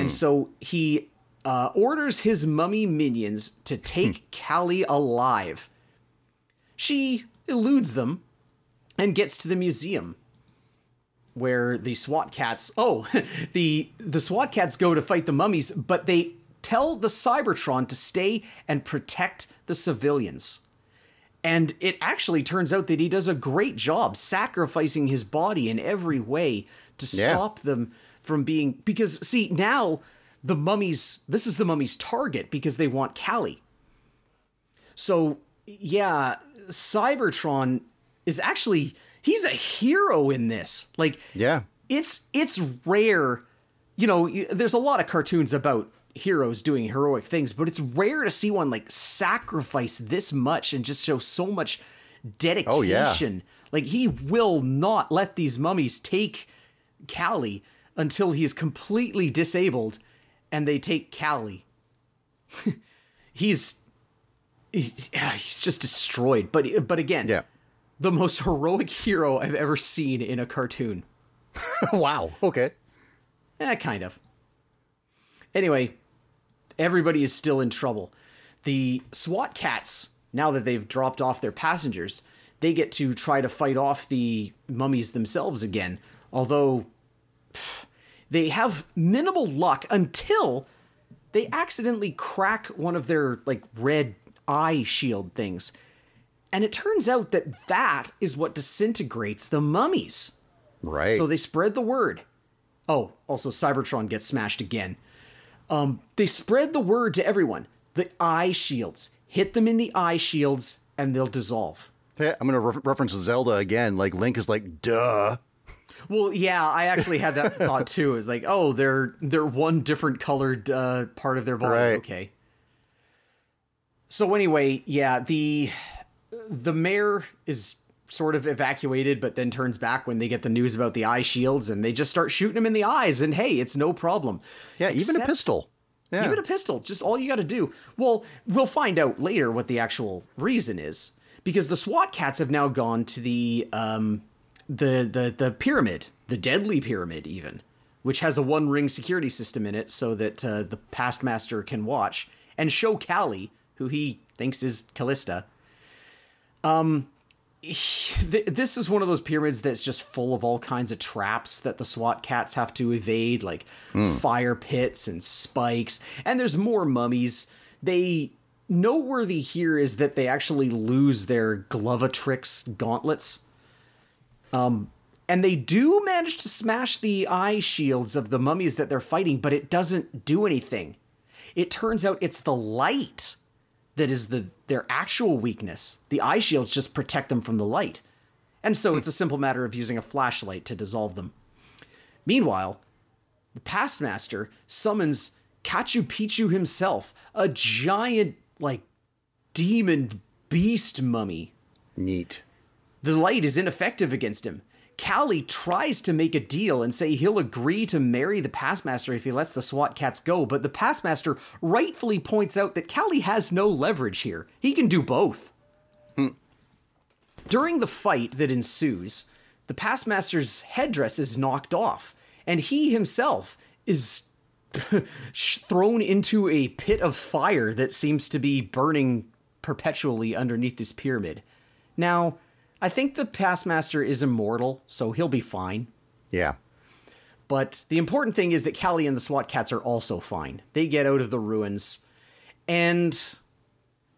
And so he uh, orders his mummy minions to take Callie alive. She eludes them and gets to the museum where the SWAT Kats oh <laughs> the the SWAT Kats go to fight the mummies but they tell the Cybertron to stay and protect the civilians. And it actually turns out that he does a great job sacrificing his body in every way to Yeah. stop them from being because see now the mummies this is the mummies target because they want Callie. So yeah, Cybertron is actually he's a hero in this. Like Yeah. it's it's rare you know there's a lot of cartoons about heroes doing heroic things but it's rare to see one like sacrifice this much and just show so much dedication Oh, yeah. like he will not let these mummies take Callie until he is completely disabled and they take Callie <laughs> he's he's, he's just destroyed but but again Yeah. The most <laughs> heroic hero I've ever seen in a cartoon. <laughs> wow. Okay. Eh, kind of. Anyway, everybody is still in trouble. The SWAT Kats, now that they've dropped off their passengers, they get to try to fight off the mummies themselves again. Although pff, they have minimal luck until they accidentally crack one of their like red eye shield things. And it turns out that that is what disintegrates the mummies. Right. So they spread the word. Oh, also Cybertron gets smashed again. Um, they spread the word to everyone. The eye shields. Hit them in the eye shields and they'll dissolve. Yeah, I'm gonna re- reference Zelda again. Like Link is like, duh. Well, yeah, I actually had that thought <laughs> too. It's like, oh, they're they're one different colored uh, part of their body. Right. Okay. So anyway, yeah, the the mayor is sort of evacuated, but then turns back when they get the news about the eye shields, and they just start shooting him in the eyes. And hey, it's no problem. Yeah, even a pistol. Yeah. Even a pistol, just all you got to do. Well, we'll find out later what the actual reason is, because the SWAT Kats have now gone to the um, the the the pyramid, the deadly pyramid, even, which has a one ring security system in it, so that uh, the Pastmaster can watch and show Callie, who he thinks is Callista. Um, this is one of those pyramids that's just full of all kinds of traps that the SWAT Kats have to evade, like fire pits and spikes. And there's more mummies. They noteworthy here is that they actually lose their Glovatrix gauntlets. Um, and they do manage to smash the eye shields of the mummies that they're fighting, but it doesn't do anything. It turns out it's the light that is the their actual weakness. The eye shields just protect them from the light. And so it's a hmm. simple matter of using a flashlight to dissolve them. Meanwhile, the Pastmaster summons Katchu Picchu himself, a giant like demon beast mummy. Neat. The light is ineffective against him. Callie tries to make a deal and say he'll agree to marry the Pastmaster if he lets the SWAT Kats go, but the Pastmaster rightfully points out that Callie has no leverage here. He can do both. Hmm. During the fight that ensues, the Pastmaster's headdress is knocked off, and he himself is <laughs> thrown into a pit of fire that seems to be burning perpetually underneath this pyramid. Now, I think the Taskmaster is immortal, so he'll be fine. Yeah. But the important thing is that Callie and the SWAT Kats are also fine. They get out of the ruins. And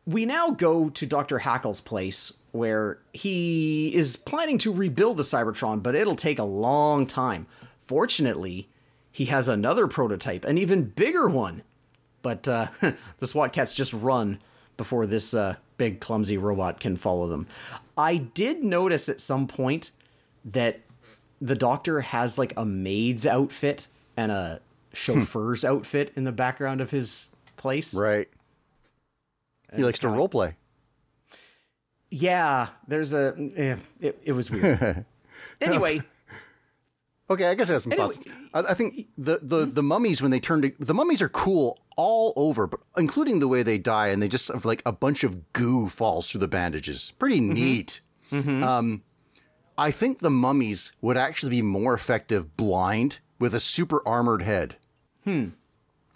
we now go to Dr. Hackle's place where he is planning to rebuild the Cybertron, but it'll take a long time. Fortunately, he has another prototype, an even bigger one. But uh, <laughs> the SWAT Kats just run before this uh, big, clumsy robot can follow them. I did notice at some point that the doctor has like a maid's outfit and a chauffeur's outfit in the background of his place. Right. He likes to role play. Yeah, there's a. eh, it, it was weird. <laughs> anyway, Okay, I guess I have some Anyway, thoughts. I, I think the, the, the mummies when they turn to the mummies are cool all over, but including the way they die, and they just have like a bunch of goo falls through the bandages. Pretty neat. Um, I think the mummies would actually be more effective blind with a super armored head. Hmm.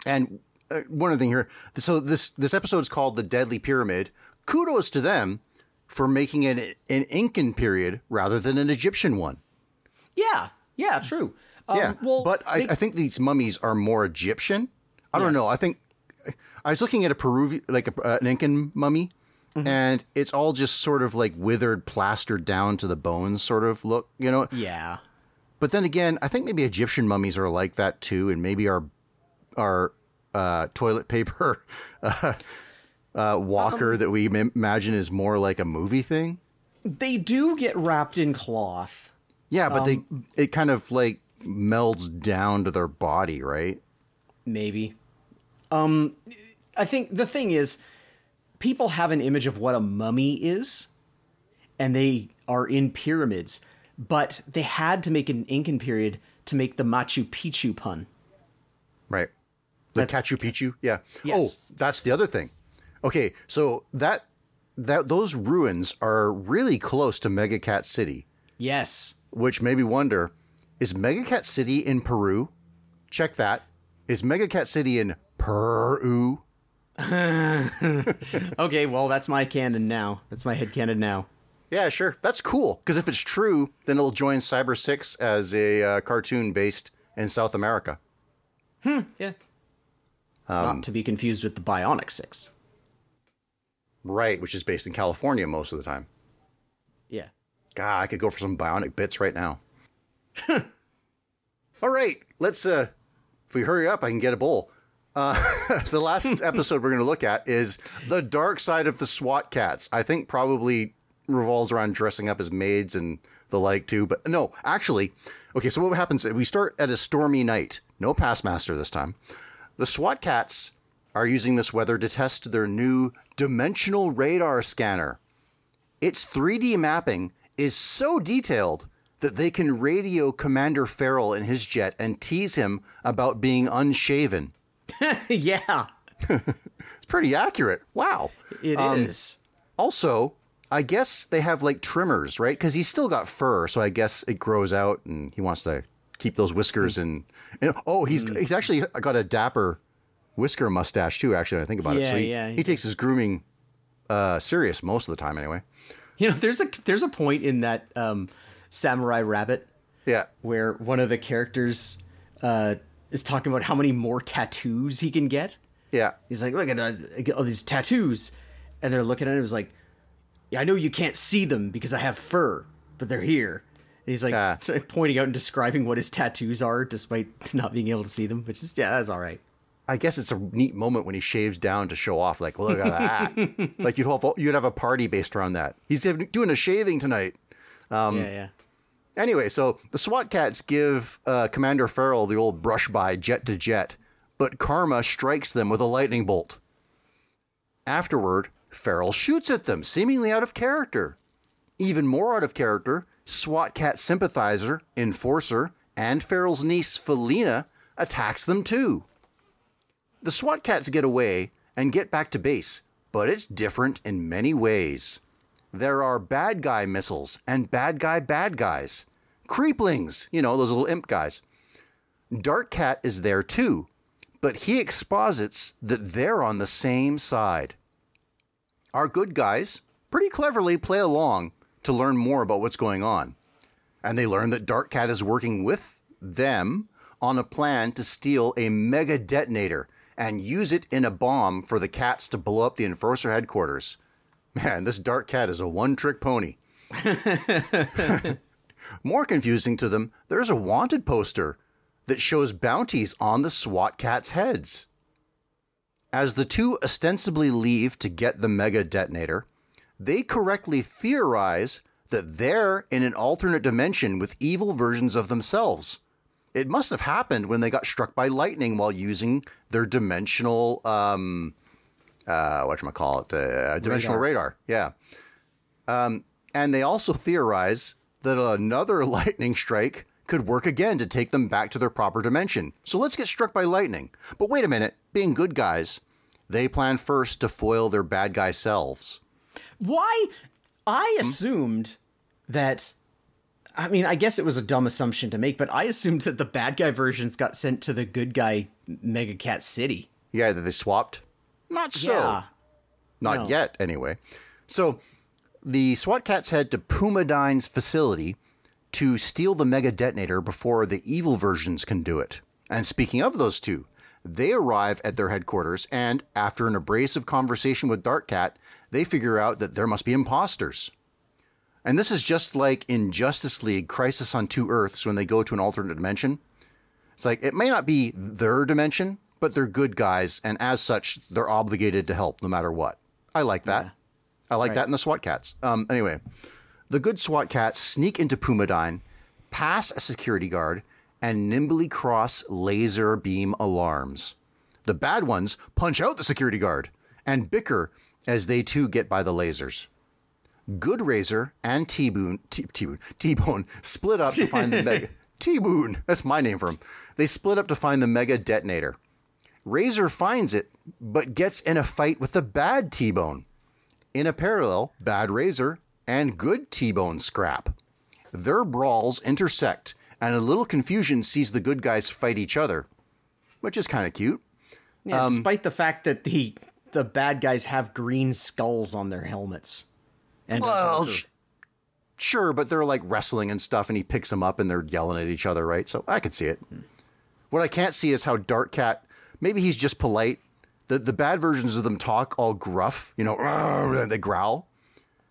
And uh, one other thing here. So this this episode is called the Deadly Pyramid. Kudos to them for making it an Incan period rather than an Egyptian one. yeah, yeah, true. Um, Yeah, well, but I, they- I think these mummies are more Egyptian. I don't know. I think I was looking at a Peruvian, like a, uh, an Incan mummy, Mm-hmm. and it's all just sort of like withered, plastered down to the bones, sort of look. You know. yeah, But then again, I think maybe Egyptian mummies are like that too, and maybe our our uh, toilet paper <laughs> uh, uh, walker Um, that we im- imagine is more like a movie thing. they do get wrapped in cloth. Yeah, but Um, they it kind of like melds down to their body, right? maybe. Um, I think the thing is, people have an image of what a mummy is, and they are in pyramids, but they had to make an Incan period to make the Machu Picchu pun. Right. The That's- Katchu Picchu, yeah. Yes. Oh, that's the other thing. Okay, so that that those ruins are really close to Megakat City, Yes. Which made me wonder: is Megakat City in Peru? Check that. Is Megakat City in Peru? <laughs> Okay, well, that's my canon now. That's my head canon now. Yeah, sure. That's cool. Because if it's true, then it'll join Cybersix as a uh, cartoon based in South America. Hmm, yeah. Not to be confused with the Bionic Six. Right, which is based in California most of the time. Yeah. God, I could go for some bionic bits right now. <laughs> All right, let's uh if we hurry up, I can get a bowl. Uh <laughs> the last <laughs> episode we're going to look at is The Dark Side of the SWAT Kats. I think probably revolves around dressing up as maids and the like too, but no, actually, okay, so what happens we start at a stormy night. No Pastmaster this time. The SWAT Kats are using this weather to test their new dimensional radar scanner. Its 3D mapping is so detailed that they can radio Commander Feral in his jet and tease him about being unshaven. <laughs> yeah. It's pretty accurate. Wow. It is. Also, I guess they have like trimmers, right? Because he's still got fur, so I guess it grows out, and he wants to keep those whiskers and. and oh, he's he's actually got a dapper whisker mustache too. Actually, when I think about it, Yeah, so he, yeah, he takes his grooming uh, serious most of the time, anyway. You know, there's a there's a point in that um, Samurai Rabbit Yeah, where one of the characters uh, is talking about how many more tattoos he can get. yeah. He's like, look at uh, all these tattoos, and they're looking at him. He's like, yeah, I know you can't see them because I have fur, but they're here. And he's like Yeah. <laughs> pointing out and describing what his tattoos are, despite not being able to see them. Which is yeah, that's all right. I guess it's a neat moment when he shaves down to show off, like, look at that. <laughs> like you'd have you'd have a party based around that. He's doing a shaving tonight. Um, yeah, yeah. Anyway, so the SWAT Kats give uh, Commander Feral the old brush by jet to jet, but Karma strikes them with a lightning bolt. Afterward, Feral shoots at them, seemingly out of character. Even more out of character, SWAT Kat sympathizer, Enforcer, and Feral's niece Felina attacks them too. The SWAT Kats get away and get back to base, but it's different in many ways. There are bad guy missiles and bad guy bad guys. Creeplings, you know, those little imp guys. Dark Kat is there too, but he exposits that they're on the same side. Our good guys pretty cleverly play along to learn more about what's going on. And they learn that Dark Kat is working with them on a plan to steal a mega detonator and use it in a bomb for the cats to blow up the Enforcer headquarters. Man, this Dark Kat is a one trick pony. <laughs> <laughs> More confusing to them, there's a wanted poster that shows bounties on the SWAT Kats' heads. As the two ostensibly leave to get the mega detonator, they correctly theorize that they're in an alternate dimension with evil versions of themselves. It must have happened when they got struck by lightning while using their dimensional, um, uh, what call it, uh, dimensional radar. radar. Yeah. Um, and they also theorize that another <laughs> lightning strike could work again to take them back to their proper dimension. So let's get struck by lightning. But wait a minute, being good guys, they plan first to foil their bad guy selves. Why? I hmm? assumed that. I mean, I guess it was a dumb assumption to make, but I assumed that the bad guy versions got sent to the good guy Megakat City. Yeah, that they swapped? Not so. Yeah. Not no. yet, anyway. So the SWAT Kats head to Pumadyne's facility to steal the mega detonator before the evil versions can do it. And speaking of those two, they arrive at their headquarters, and after an abrasive conversation with Dark Kat, they figure out that there must be imposters. And this is just like in Justice League Crisis on Two Earths when they go to an alternate dimension. It's like it may not be their dimension, but they're good guys, and as such, they're obligated to help no matter what. I like that. Yeah. I like right. that in the SWAT Kats. Um, anyway, the good SWAT Kats sneak into Pumadyne, pass a security guard, and nimbly cross laser beam alarms. The bad ones punch out the security guard and bicker as they too get by the lasers. Good Razor and T-Boone, T-Boone, T-Bone split up to find the <laughs> mega T-Boone. That's my name for him. They split up to find the mega detonator. Razor finds it, but gets in a fight with the bad T-Bone. In a parallel, Bad Razor and Good T-Bone scrap. Their brawls intersect, and a little confusion sees the good guys fight each other, which is kind of cute. Yeah, um, despite the fact that the the bad guys have green skulls on their helmets. And well, sh- sure, but they're like wrestling and stuff, and he picks them up, and they're yelling at each other, right? So I could see it. What I can't see is how Dark Kat. Maybe he's just polite the the bad versions of them talk all gruff, you know, they growl.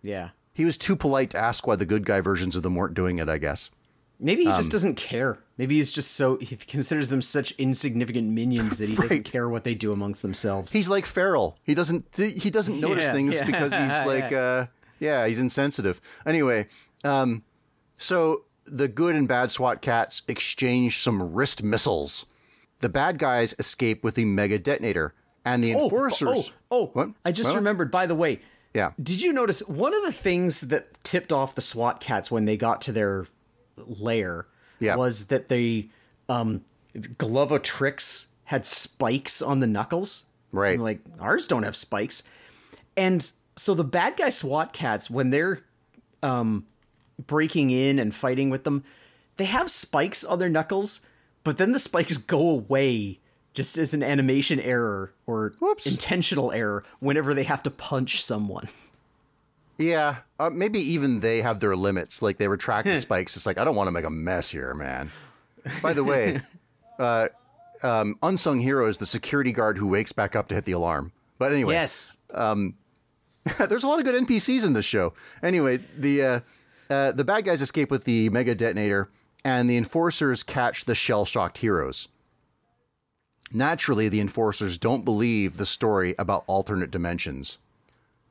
Yeah. He was too polite to ask why the good guy versions of them weren't doing it, I guess. Maybe he um, just doesn't care. Maybe he's just so he considers them such insignificant minions that he <laughs> right. doesn't care what they do amongst themselves. He's like feral. He doesn't he doesn't <laughs> notice yeah, things yeah. because he's <laughs> like uh yeah, he's insensitive. Anyway, um so the good and bad SWAT Kats exchange some wrist missiles. The bad guys escape with the mega detonator and the oh, enforcers. Oh, oh, oh. I just what? remembered. By the way, yeah. Did you notice one of the things that tipped off the SWAT Kats when they got to their lair yeah. was that the um, Glovatrix had spikes on the knuckles. Right. like ours don't have spikes, and so the bad guy SWAT Kats when they're um, breaking in and fighting with them, they have spikes on their knuckles, but then the spikes go away just as an animation error or Whoops. intentional error whenever they have to punch someone. Yeah, uh, maybe even they have their limits. Like they retract the <laughs> spikes. It's like I don't want to make a mess here, man. By the way, <laughs> uh, um, unsung hero is the security guard who wakes back up to hit the alarm. But anyway, yes. Um, <laughs> there's a lot of good NPCs in this show. Anyway, the uh, uh, the bad guys escape with the mega detonator, and the enforcers catch the shell shocked heroes. Naturally, the enforcers don't believe the story about alternate dimensions.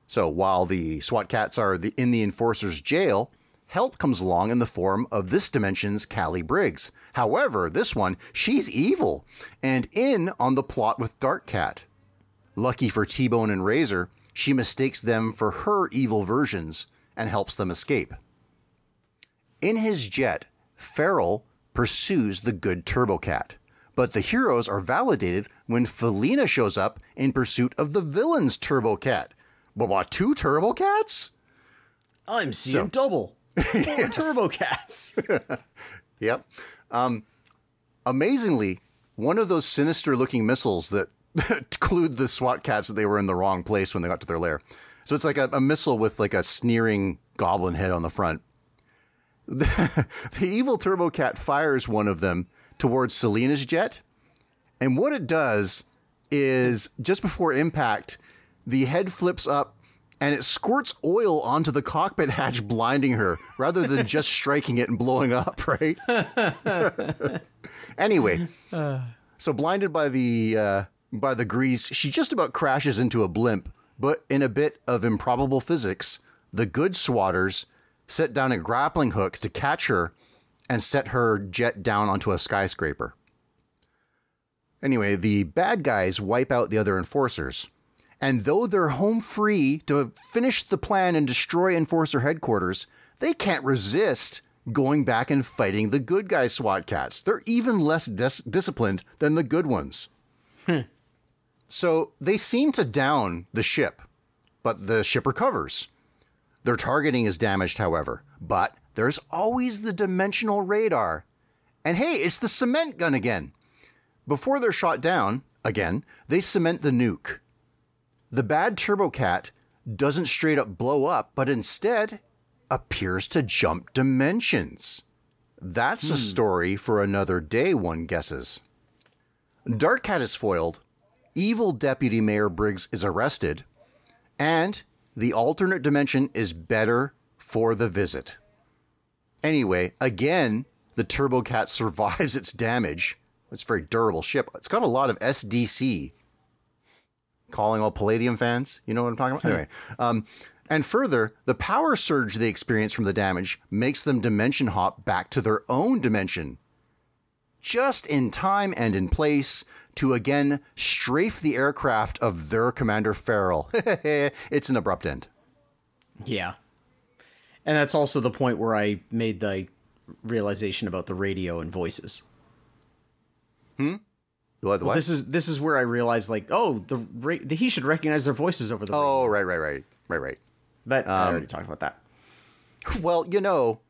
So while the SWAT Kats are the, in the enforcer's jail, help comes along in the form of this dimension's Callie Briggs. However, this one, she's evil and in on the plot with Dark Kat. Lucky for T Bone and Razor, she mistakes them for her evil versions and helps them escape. In his jet, Feral pursues the good Turbokat. But the heroes are validated when Felina shows up in pursuit of the villain's Turbokat. But what, two Turbokats? I'm seeing so, double. <laughs> Four Turbokats. <laughs> yep. Um, amazingly, one of those sinister looking missiles that <laughs> clued the SWAT Kats that they were in the wrong place when they got to their lair. So it's like a, a missile with like a sneering goblin head on the front. The, <laughs> the evil Turbokat fires one of them towards Felina's jet. And what it does is just before impact, the head flips up and it squirts oil onto the cockpit hatch, blinding her rather than just <laughs> striking it and blowing up, right? anyway, so blinded by the uh, by the grease, she just about crashes into a blimp. But in a bit of improbable physics, the good swatters set down a grappling hook to catch her and set her jet down onto a skyscraper. Anyway, the bad guys wipe out the other enforcers. And though they're home free to finish the plan and destroy Enforcer headquarters, they can't resist going back and fighting the good guy SWAT Kats. They're even less dis- disciplined than the good ones. So they seem to down the ship, but the ship recovers. Their targeting is damaged, however, but there's always the dimensional radar. And hey, it's the cement gun again. Before they're shot down, again, they cement the nuke. The bad Turbokat doesn't straight up blow up, but instead appears to jump dimensions. That's a hmm. story for another day, one guesses. Dark Kat is foiled, evil Deputy Mayor Briggs is arrested, and the alternate dimension is better for the visit. Anyway, again, the Turbokat <laughs> survives its damage. It's a very durable ship. It's got a lot of SDC. Calling all Palladium fans, you know what I'm talking about? anyway, <laughs> um, and further, the power surge they experience from the damage makes them dimension hop back to their own dimension, just in time and in place to again strafe the aircraft of their commander Feral. <laughs> it's an abrupt end. Yeah. And that's also the point where I made the realization about the radio and voices. Hmm? What, what? Well, this is this is where I realized like, oh, the, ra- the he should recognize their voices over the oh, radio. oh, right, right, right, right, right. But I um, already talked about that. Well, you know,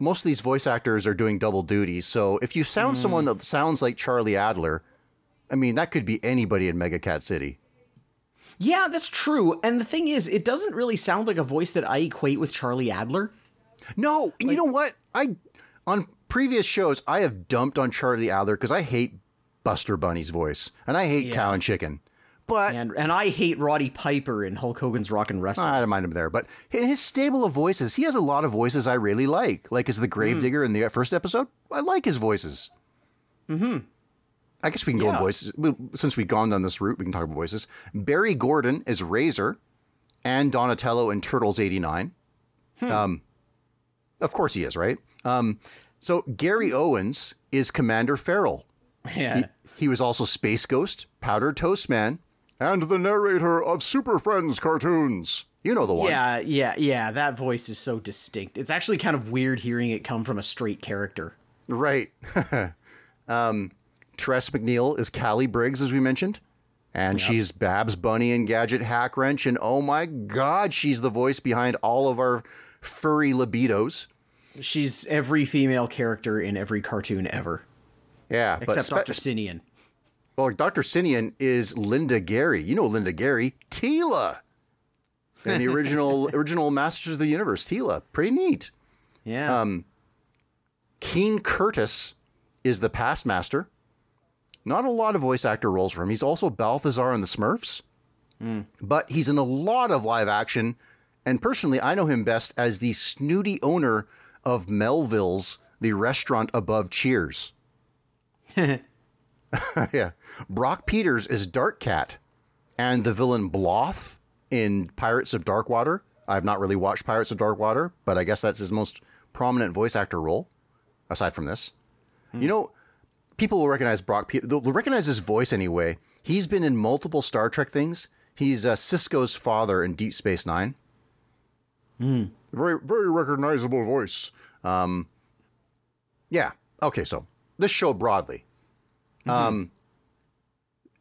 most of these voice actors are doing double duty. So if you sound hmm. someone that sounds like Charlie Adler, I mean, that could be anybody in Megakat City. Yeah, that's true. And the thing is, it doesn't really sound like a voice that I equate with Charlie Adler. No, and you know what? I on previous shows I have dumped on Charlie Adler because I hate Buster Bunny's voice and I hate Yeah. Cow and Chicken. But And and I hate Roddy Piper in Hulk Hogan's Rock and Wrestling. I don't mind him there. But in his stable of voices, he has a lot of voices I really like. Like as the Gravedigger in the first episode, I like his voices. Mm-hmm. I guess we can go on voices. Since we've gone down this route, we can talk about voices. Barry Gordon is Razor, and Donatello in Turtles '89. Um, of course he is, right? Um, so Gary Owens is Commander Feral. <laughs> yeah. He was also Space Ghost, Powder Toast Man, and the narrator of Super Friends cartoons. You know the one. Yeah, yeah, yeah. That voice is so distinct. It's actually kind of weird hearing it come from a straight character. Right. <laughs> um, Tress MacNeille is Callie Briggs, as we mentioned. And she's Babs Bunny and Gadget Hackwrench. And oh my God, she's the voice behind all of our furry libidos. She's every female character in every cartoon ever, Yeah. except spe- Dr. Sinian. Well, Dr. Sinian is Linda Gary. You know Linda Gary. Teela. And the original <laughs> original Masters of the Universe, Teela. Pretty neat. Yeah. Um, Keene Curtis is the Pastmaster. Not a lot of voice actor roles for him. He's also Balthazar in the Smurfs. But he's in a lot of live action. And personally, I know him best as the snooty owner of Melville's, the restaurant above Cheers. <laughs> <laughs> yeah. Brock Peters is Dark Kat. And the villain Bloth in Pirates of Darkwater. I've not really watched Pirates of Darkwater, but I guess that's his most prominent voice actor role, aside from this. You know, people will recognize Brock. Peters. they'll recognize his voice anyway. He's been in multiple Star Trek things. He's uh, Sisko's father in Deep Space Nine. Very, very recognizable voice. Um, yeah. Okay. So this show broadly, um,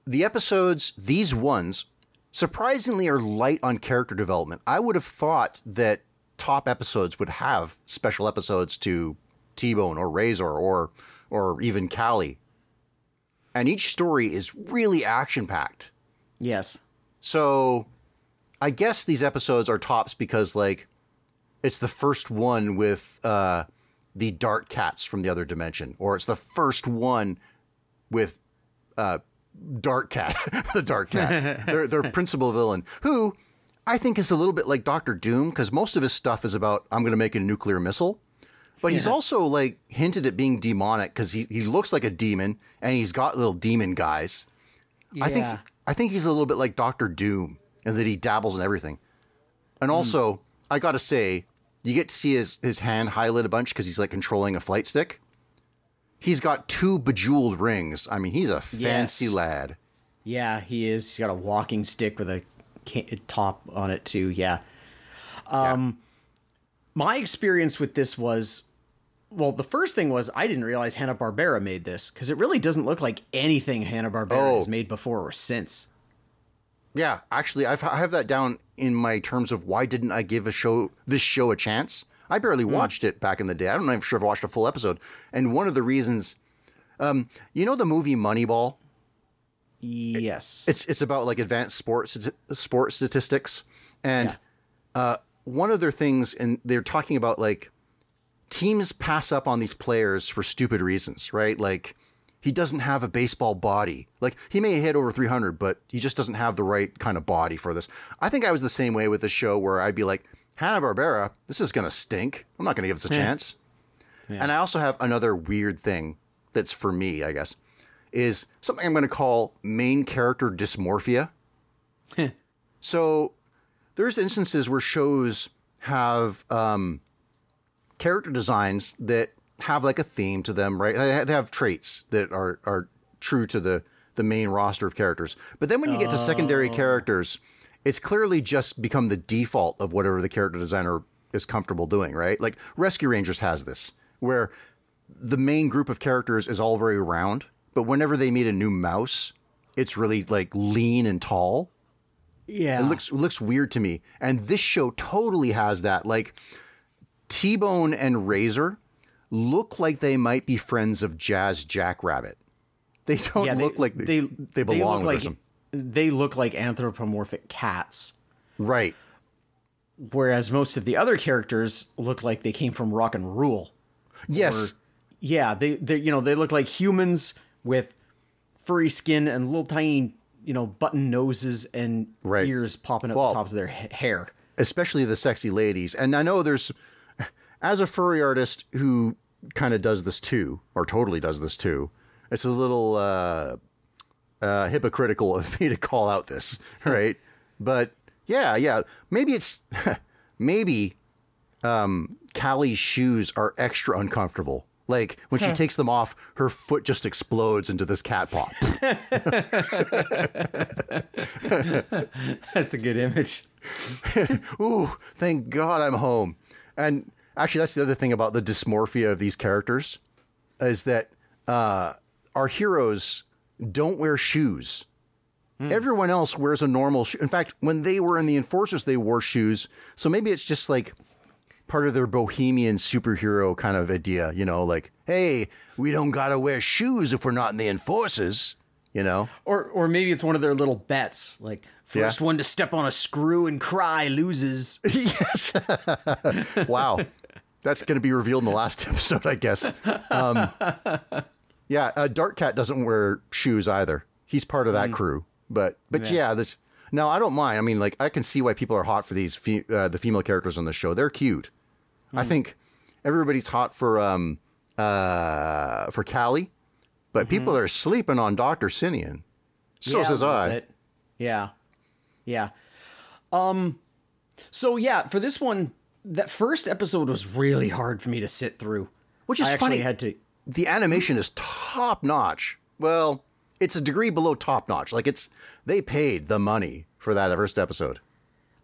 the episodes, these ones, surprisingly are light on character development. I would have thought that top episodes would have special episodes to T-Bone or Razor or or even Callie. and each story is really action packed. Yes. So I guess these episodes are tops because like it's the first one with uh the dark cats from the other dimension or it's the first one with uh Dark Kat <laughs> the Dark Kat <laughs> their their principal villain who I think is a little bit like Doctor Doom because most of his stuff is about I'm going to make a nuclear missile. But he's also like hinted at being demonic because he, he looks like a demon and he's got little demon guys. I think I think he's a little bit like Doctor Doom, and that he dabbles in everything. And also, I got to say, you get to see his his hand highlight a bunch because he's like controlling a flight stick. He's got two bejeweled rings. I mean, he's a fancy Yes. lad. Yeah, he is. He's got a walking stick with a top on it too. Yeah. Um, my experience with this was, well, the first thing was I didn't realize Hanna Barbera made this because it really doesn't look like anything Hanna Barbera Oh. has made before or since. Yeah, actually, I've, I have that down in my terms of why didn't I give a show this show a chance? I barely watched it back in the day. I don't know if I've watched a full episode. And one of the reasons, um, you know, the movie Moneyball. Yes. It's it's about like advanced sports sports statistics, and uh, one of their things, and they're talking about like teams pass up on these players for stupid reasons, right? Like he doesn't have a baseball body. Like he may hit over 300, but he just doesn't have the right kind of body for this. I think I was the same way with the show where I'd be like, Hanna Barbera, this is gonna stink. I'm not gonna give this a chance. And I also have another weird thing that's for me, I guess, is something I'm going to call main character dysmorphia. so there's instances where shows have um, character designs that have like a theme to them, right? They they have traits that are are true to the the main roster of characters. But then when you get to secondary characters, it's clearly just become the default of whatever the character designer is comfortable doing, right? Like Rescue Rangers has this, where the main group of characters is all very round, but whenever they meet a new mouse, it's really like lean and tall. yeah. It looks looks weird to me. And this show totally has that. Like T Bone and Razor look like they might be friends of Jazz Jackrabbit. They don't yeah, look like they, they, belong look with like them. They look like anthropomorphic cats. Right. Whereas most of the other characters look like they came from rock and rule. Yes. Yeah, they they you know they look like humans with furry skin and little tiny you know button noses and Right. ears popping up Well- the tops of their ha- hair. especially the sexy ladies. And I know there's, as a furry artist who kind of does this too, or totally does this too, it's a little uh, uh, hypocritical of me to call out this, <laughs> right? but yeah, yeah, maybe it's <laughs> maybe um, Callie's shoes are extra uncomfortable. Like when she takes them off, her foot just explodes into this cat paw. <laughs> That's a good image. Ooh, thank God I'm home. And actually, that's the other thing about the dysmorphia of these characters is that uh, our heroes don't wear shoes. Everyone else wears a normal shoe. In fact, when they were in the Enforcers, they wore shoes. So maybe it's just like part of their bohemian superhero kind of idea, you know, like, hey, we don't gotta wear shoes if we're not in the Enforcers, you know? Or or maybe it's one of their little bets, like first Yeah. one to step on a screw and cry loses. <laughs> yes. <laughs> wow. That's going to be revealed in the last <laughs> episode, I guess. Um, yeah, uh, Dark Kat doesn't wear shoes either. He's part of that crew. But but yeah. this now I don't mind. I mean, like I can see why people are hot for these fe- uh, the female characters on the show. They're cute. I think everybody's hot for um uh for Callie, but people are sleeping on Doctor Sinian. So Yeah, says I. bit. Yeah. Yeah. Um so yeah, for this one, that first episode was really hard for me to sit through. Which is funny. I actually funny. had to the animation is top notch. Well, it's a degree below top notch. Like it's they paid the money for that first episode.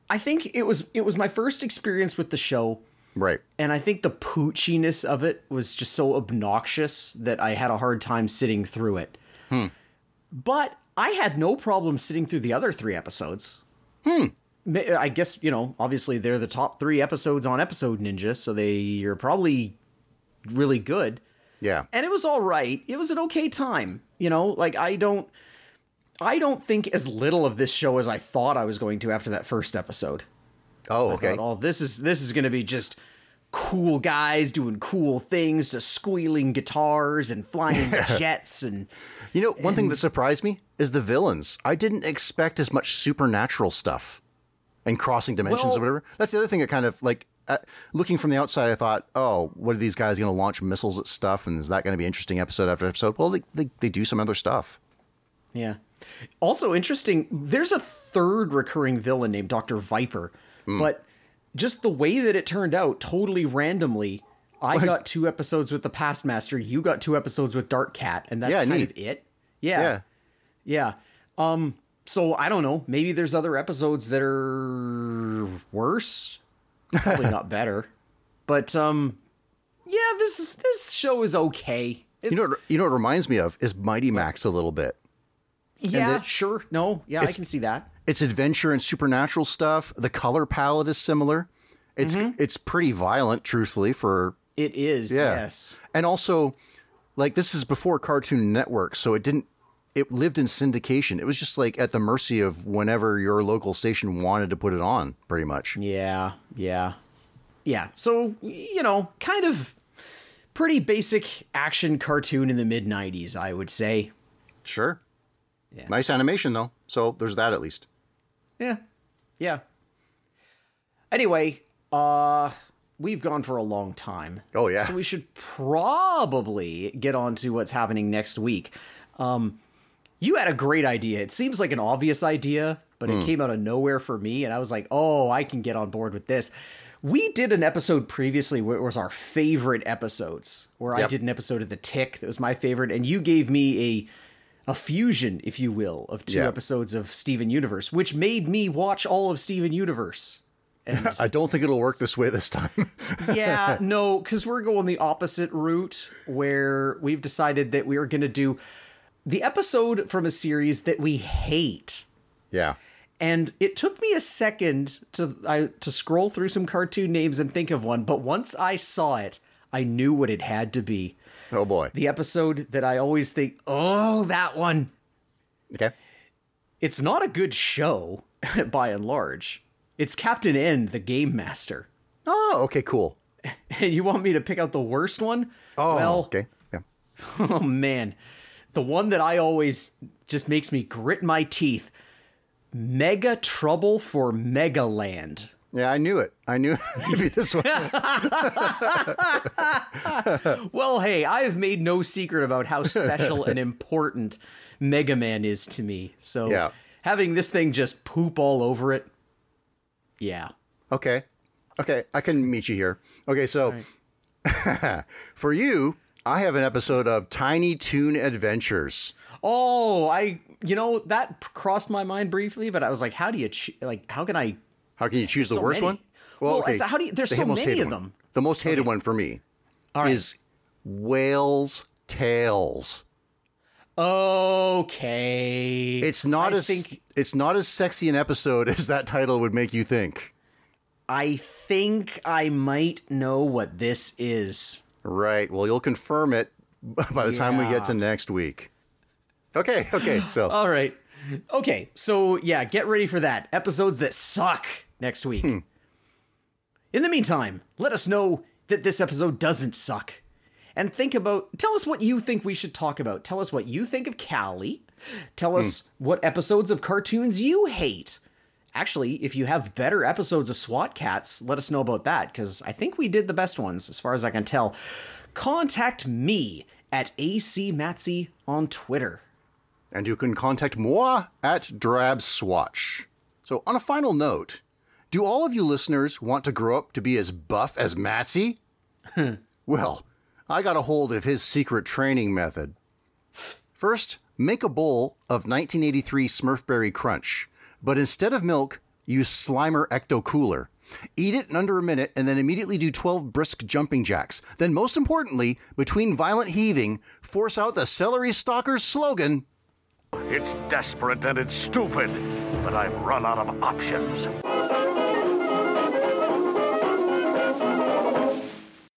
I think it was it was my first experience with the show Right. and I think the poochiness of it was just so obnoxious that I had a hard time sitting through it. But I had no problem sitting through the other three episodes. Hmm. I guess you know, obviously they're the top three episodes on Episode Ninja, so they are probably really good. Yeah. and it was all right. It was an okay time, you know. Like I don't, I don't think as little of this show as I thought I was going to after that first episode. Oh, okay. thought, oh, this is this is going to be just cool guys doing cool things to squealing guitars and flying <laughs> jets and You know, one thing that surprised me is the villains. I didn't expect as much supernatural stuff and crossing dimensions Well- or whatever. That's the other thing that kind of like uh, looking from the outside, I thought, oh, what are these guys going to launch missiles at stuff? And is that going to be interesting episode after episode? Well, they, they, they do some other stuff. Yeah. Also interesting, there's a third recurring villain named Dr. Viper, but just the way that it turned out, totally randomly, I got two episodes with the Pastmaster, you got two episodes with Dark Kat, and that's Yeah, kind neat. of it. Yeah. Yeah. Yeah. Um so I don't know, maybe there's other episodes that are worse, probably not better. But um yeah, this is this show is okay. It's, You know, what, you know what it reminds me of is Mighty Max a little bit. yeah, sure. No, yeah, I can see that. It's adventure and supernatural stuff. The color palette is similar. It's Mm-hmm. it's pretty violent, truthfully, for It is, Yeah. yes. And also, like this is before Cartoon Network, so it didn't. It lived in syndication. It was just like at the mercy of whenever your local station wanted to put it on, pretty much. Yeah, yeah. Yeah. So, you know, kind of pretty basic action cartoon in the mid 90s, I would say. Sure. Yeah. Nice animation though. So there's that at least. Yeah. Yeah. Anyway, uh we've gone for a long time. Oh, yeah. So we should probably get on to what's happening next week. Um you had a great idea. It seems like an obvious idea, but Hmm. it came out of nowhere for me and I was like, "Oh, I can get on board with this." We did an episode previously where it was our favorite episodes, where I did an episode of The Tick that was my favorite and you gave me a a fusion, if you will, of two Yeah. episodes of Steven Universe, which made me watch all of Steven Universe. And <laughs> I don't think it'll work this way this time. <laughs> yeah, no, because we're going the opposite route where we've decided that we are going to do the episode from a series that we hate. yeah. And it took me a second to I, to scroll through some cartoon names and think of one, but once I saw it, I knew what it had to be. Oh boy. The episode that I always think, oh, that one. Okay. It's not a good show <laughs> by and large. It's Captain N, the Game Master. Oh, okay, cool. And <laughs> you want me to pick out the worst one? Oh, well, okay. Yeah. <laughs> oh man. The one that I always just makes me grit my teeth. Mega Trouble for Megaland. Yeah, I knew it. I knew <laughs> it'd be this one. <laughs> Well, hey, I've made no secret about how special and <laughs> important Mega Man is to me. So Yeah. having this thing just poop all over it, yeah. Okay. Okay, I can meet you here. Okay, so for you, I have an episode of Tiny Toon Adventures. Oh, I you know that crossed my mind briefly, but I was like, how do you ch- like? How can I? How can you choose the So worst many. one? Well, it's- how do you- there's the so many of one. them. The most hated one for me right. is Whale's Tales. Okay, It's not I as think it's not as sexy an episode <laughs> as that title would make you think. I think I might know what this is. Right. Well, you'll confirm it <laughs> by the time we get to next week. Okay. Okay. So <laughs> All right. Okay, so yeah, get ready for that. Episodes that suck next week. Hmm. In the meantime, let us know that this episode doesn't suck. And think about, tell us what you think we should talk about. Tell us what you think of Callie. Tell us what episodes of cartoons you hate. Actually, if you have better episodes of SWAT Kats, let us know about that, because I think we did the best ones, as far as I can tell. Contact me at ACMatsy on Twitter. and you can contact moi at drabswatch. So, on a final note, do all of you listeners want to grow up to be as buff as Matsy? <laughs> well, I got a hold of his secret training method. First, make a bowl of 1983 Smurfberry Crunch, but instead of milk, use Slimer Ecto Cooler. Eat it in under a minute and then immediately do 12 brisk jumping jacks. Then, most importantly, between violent heaving, force out the celery stalker's slogan It's desperate and it's stupid, but I've run out of options.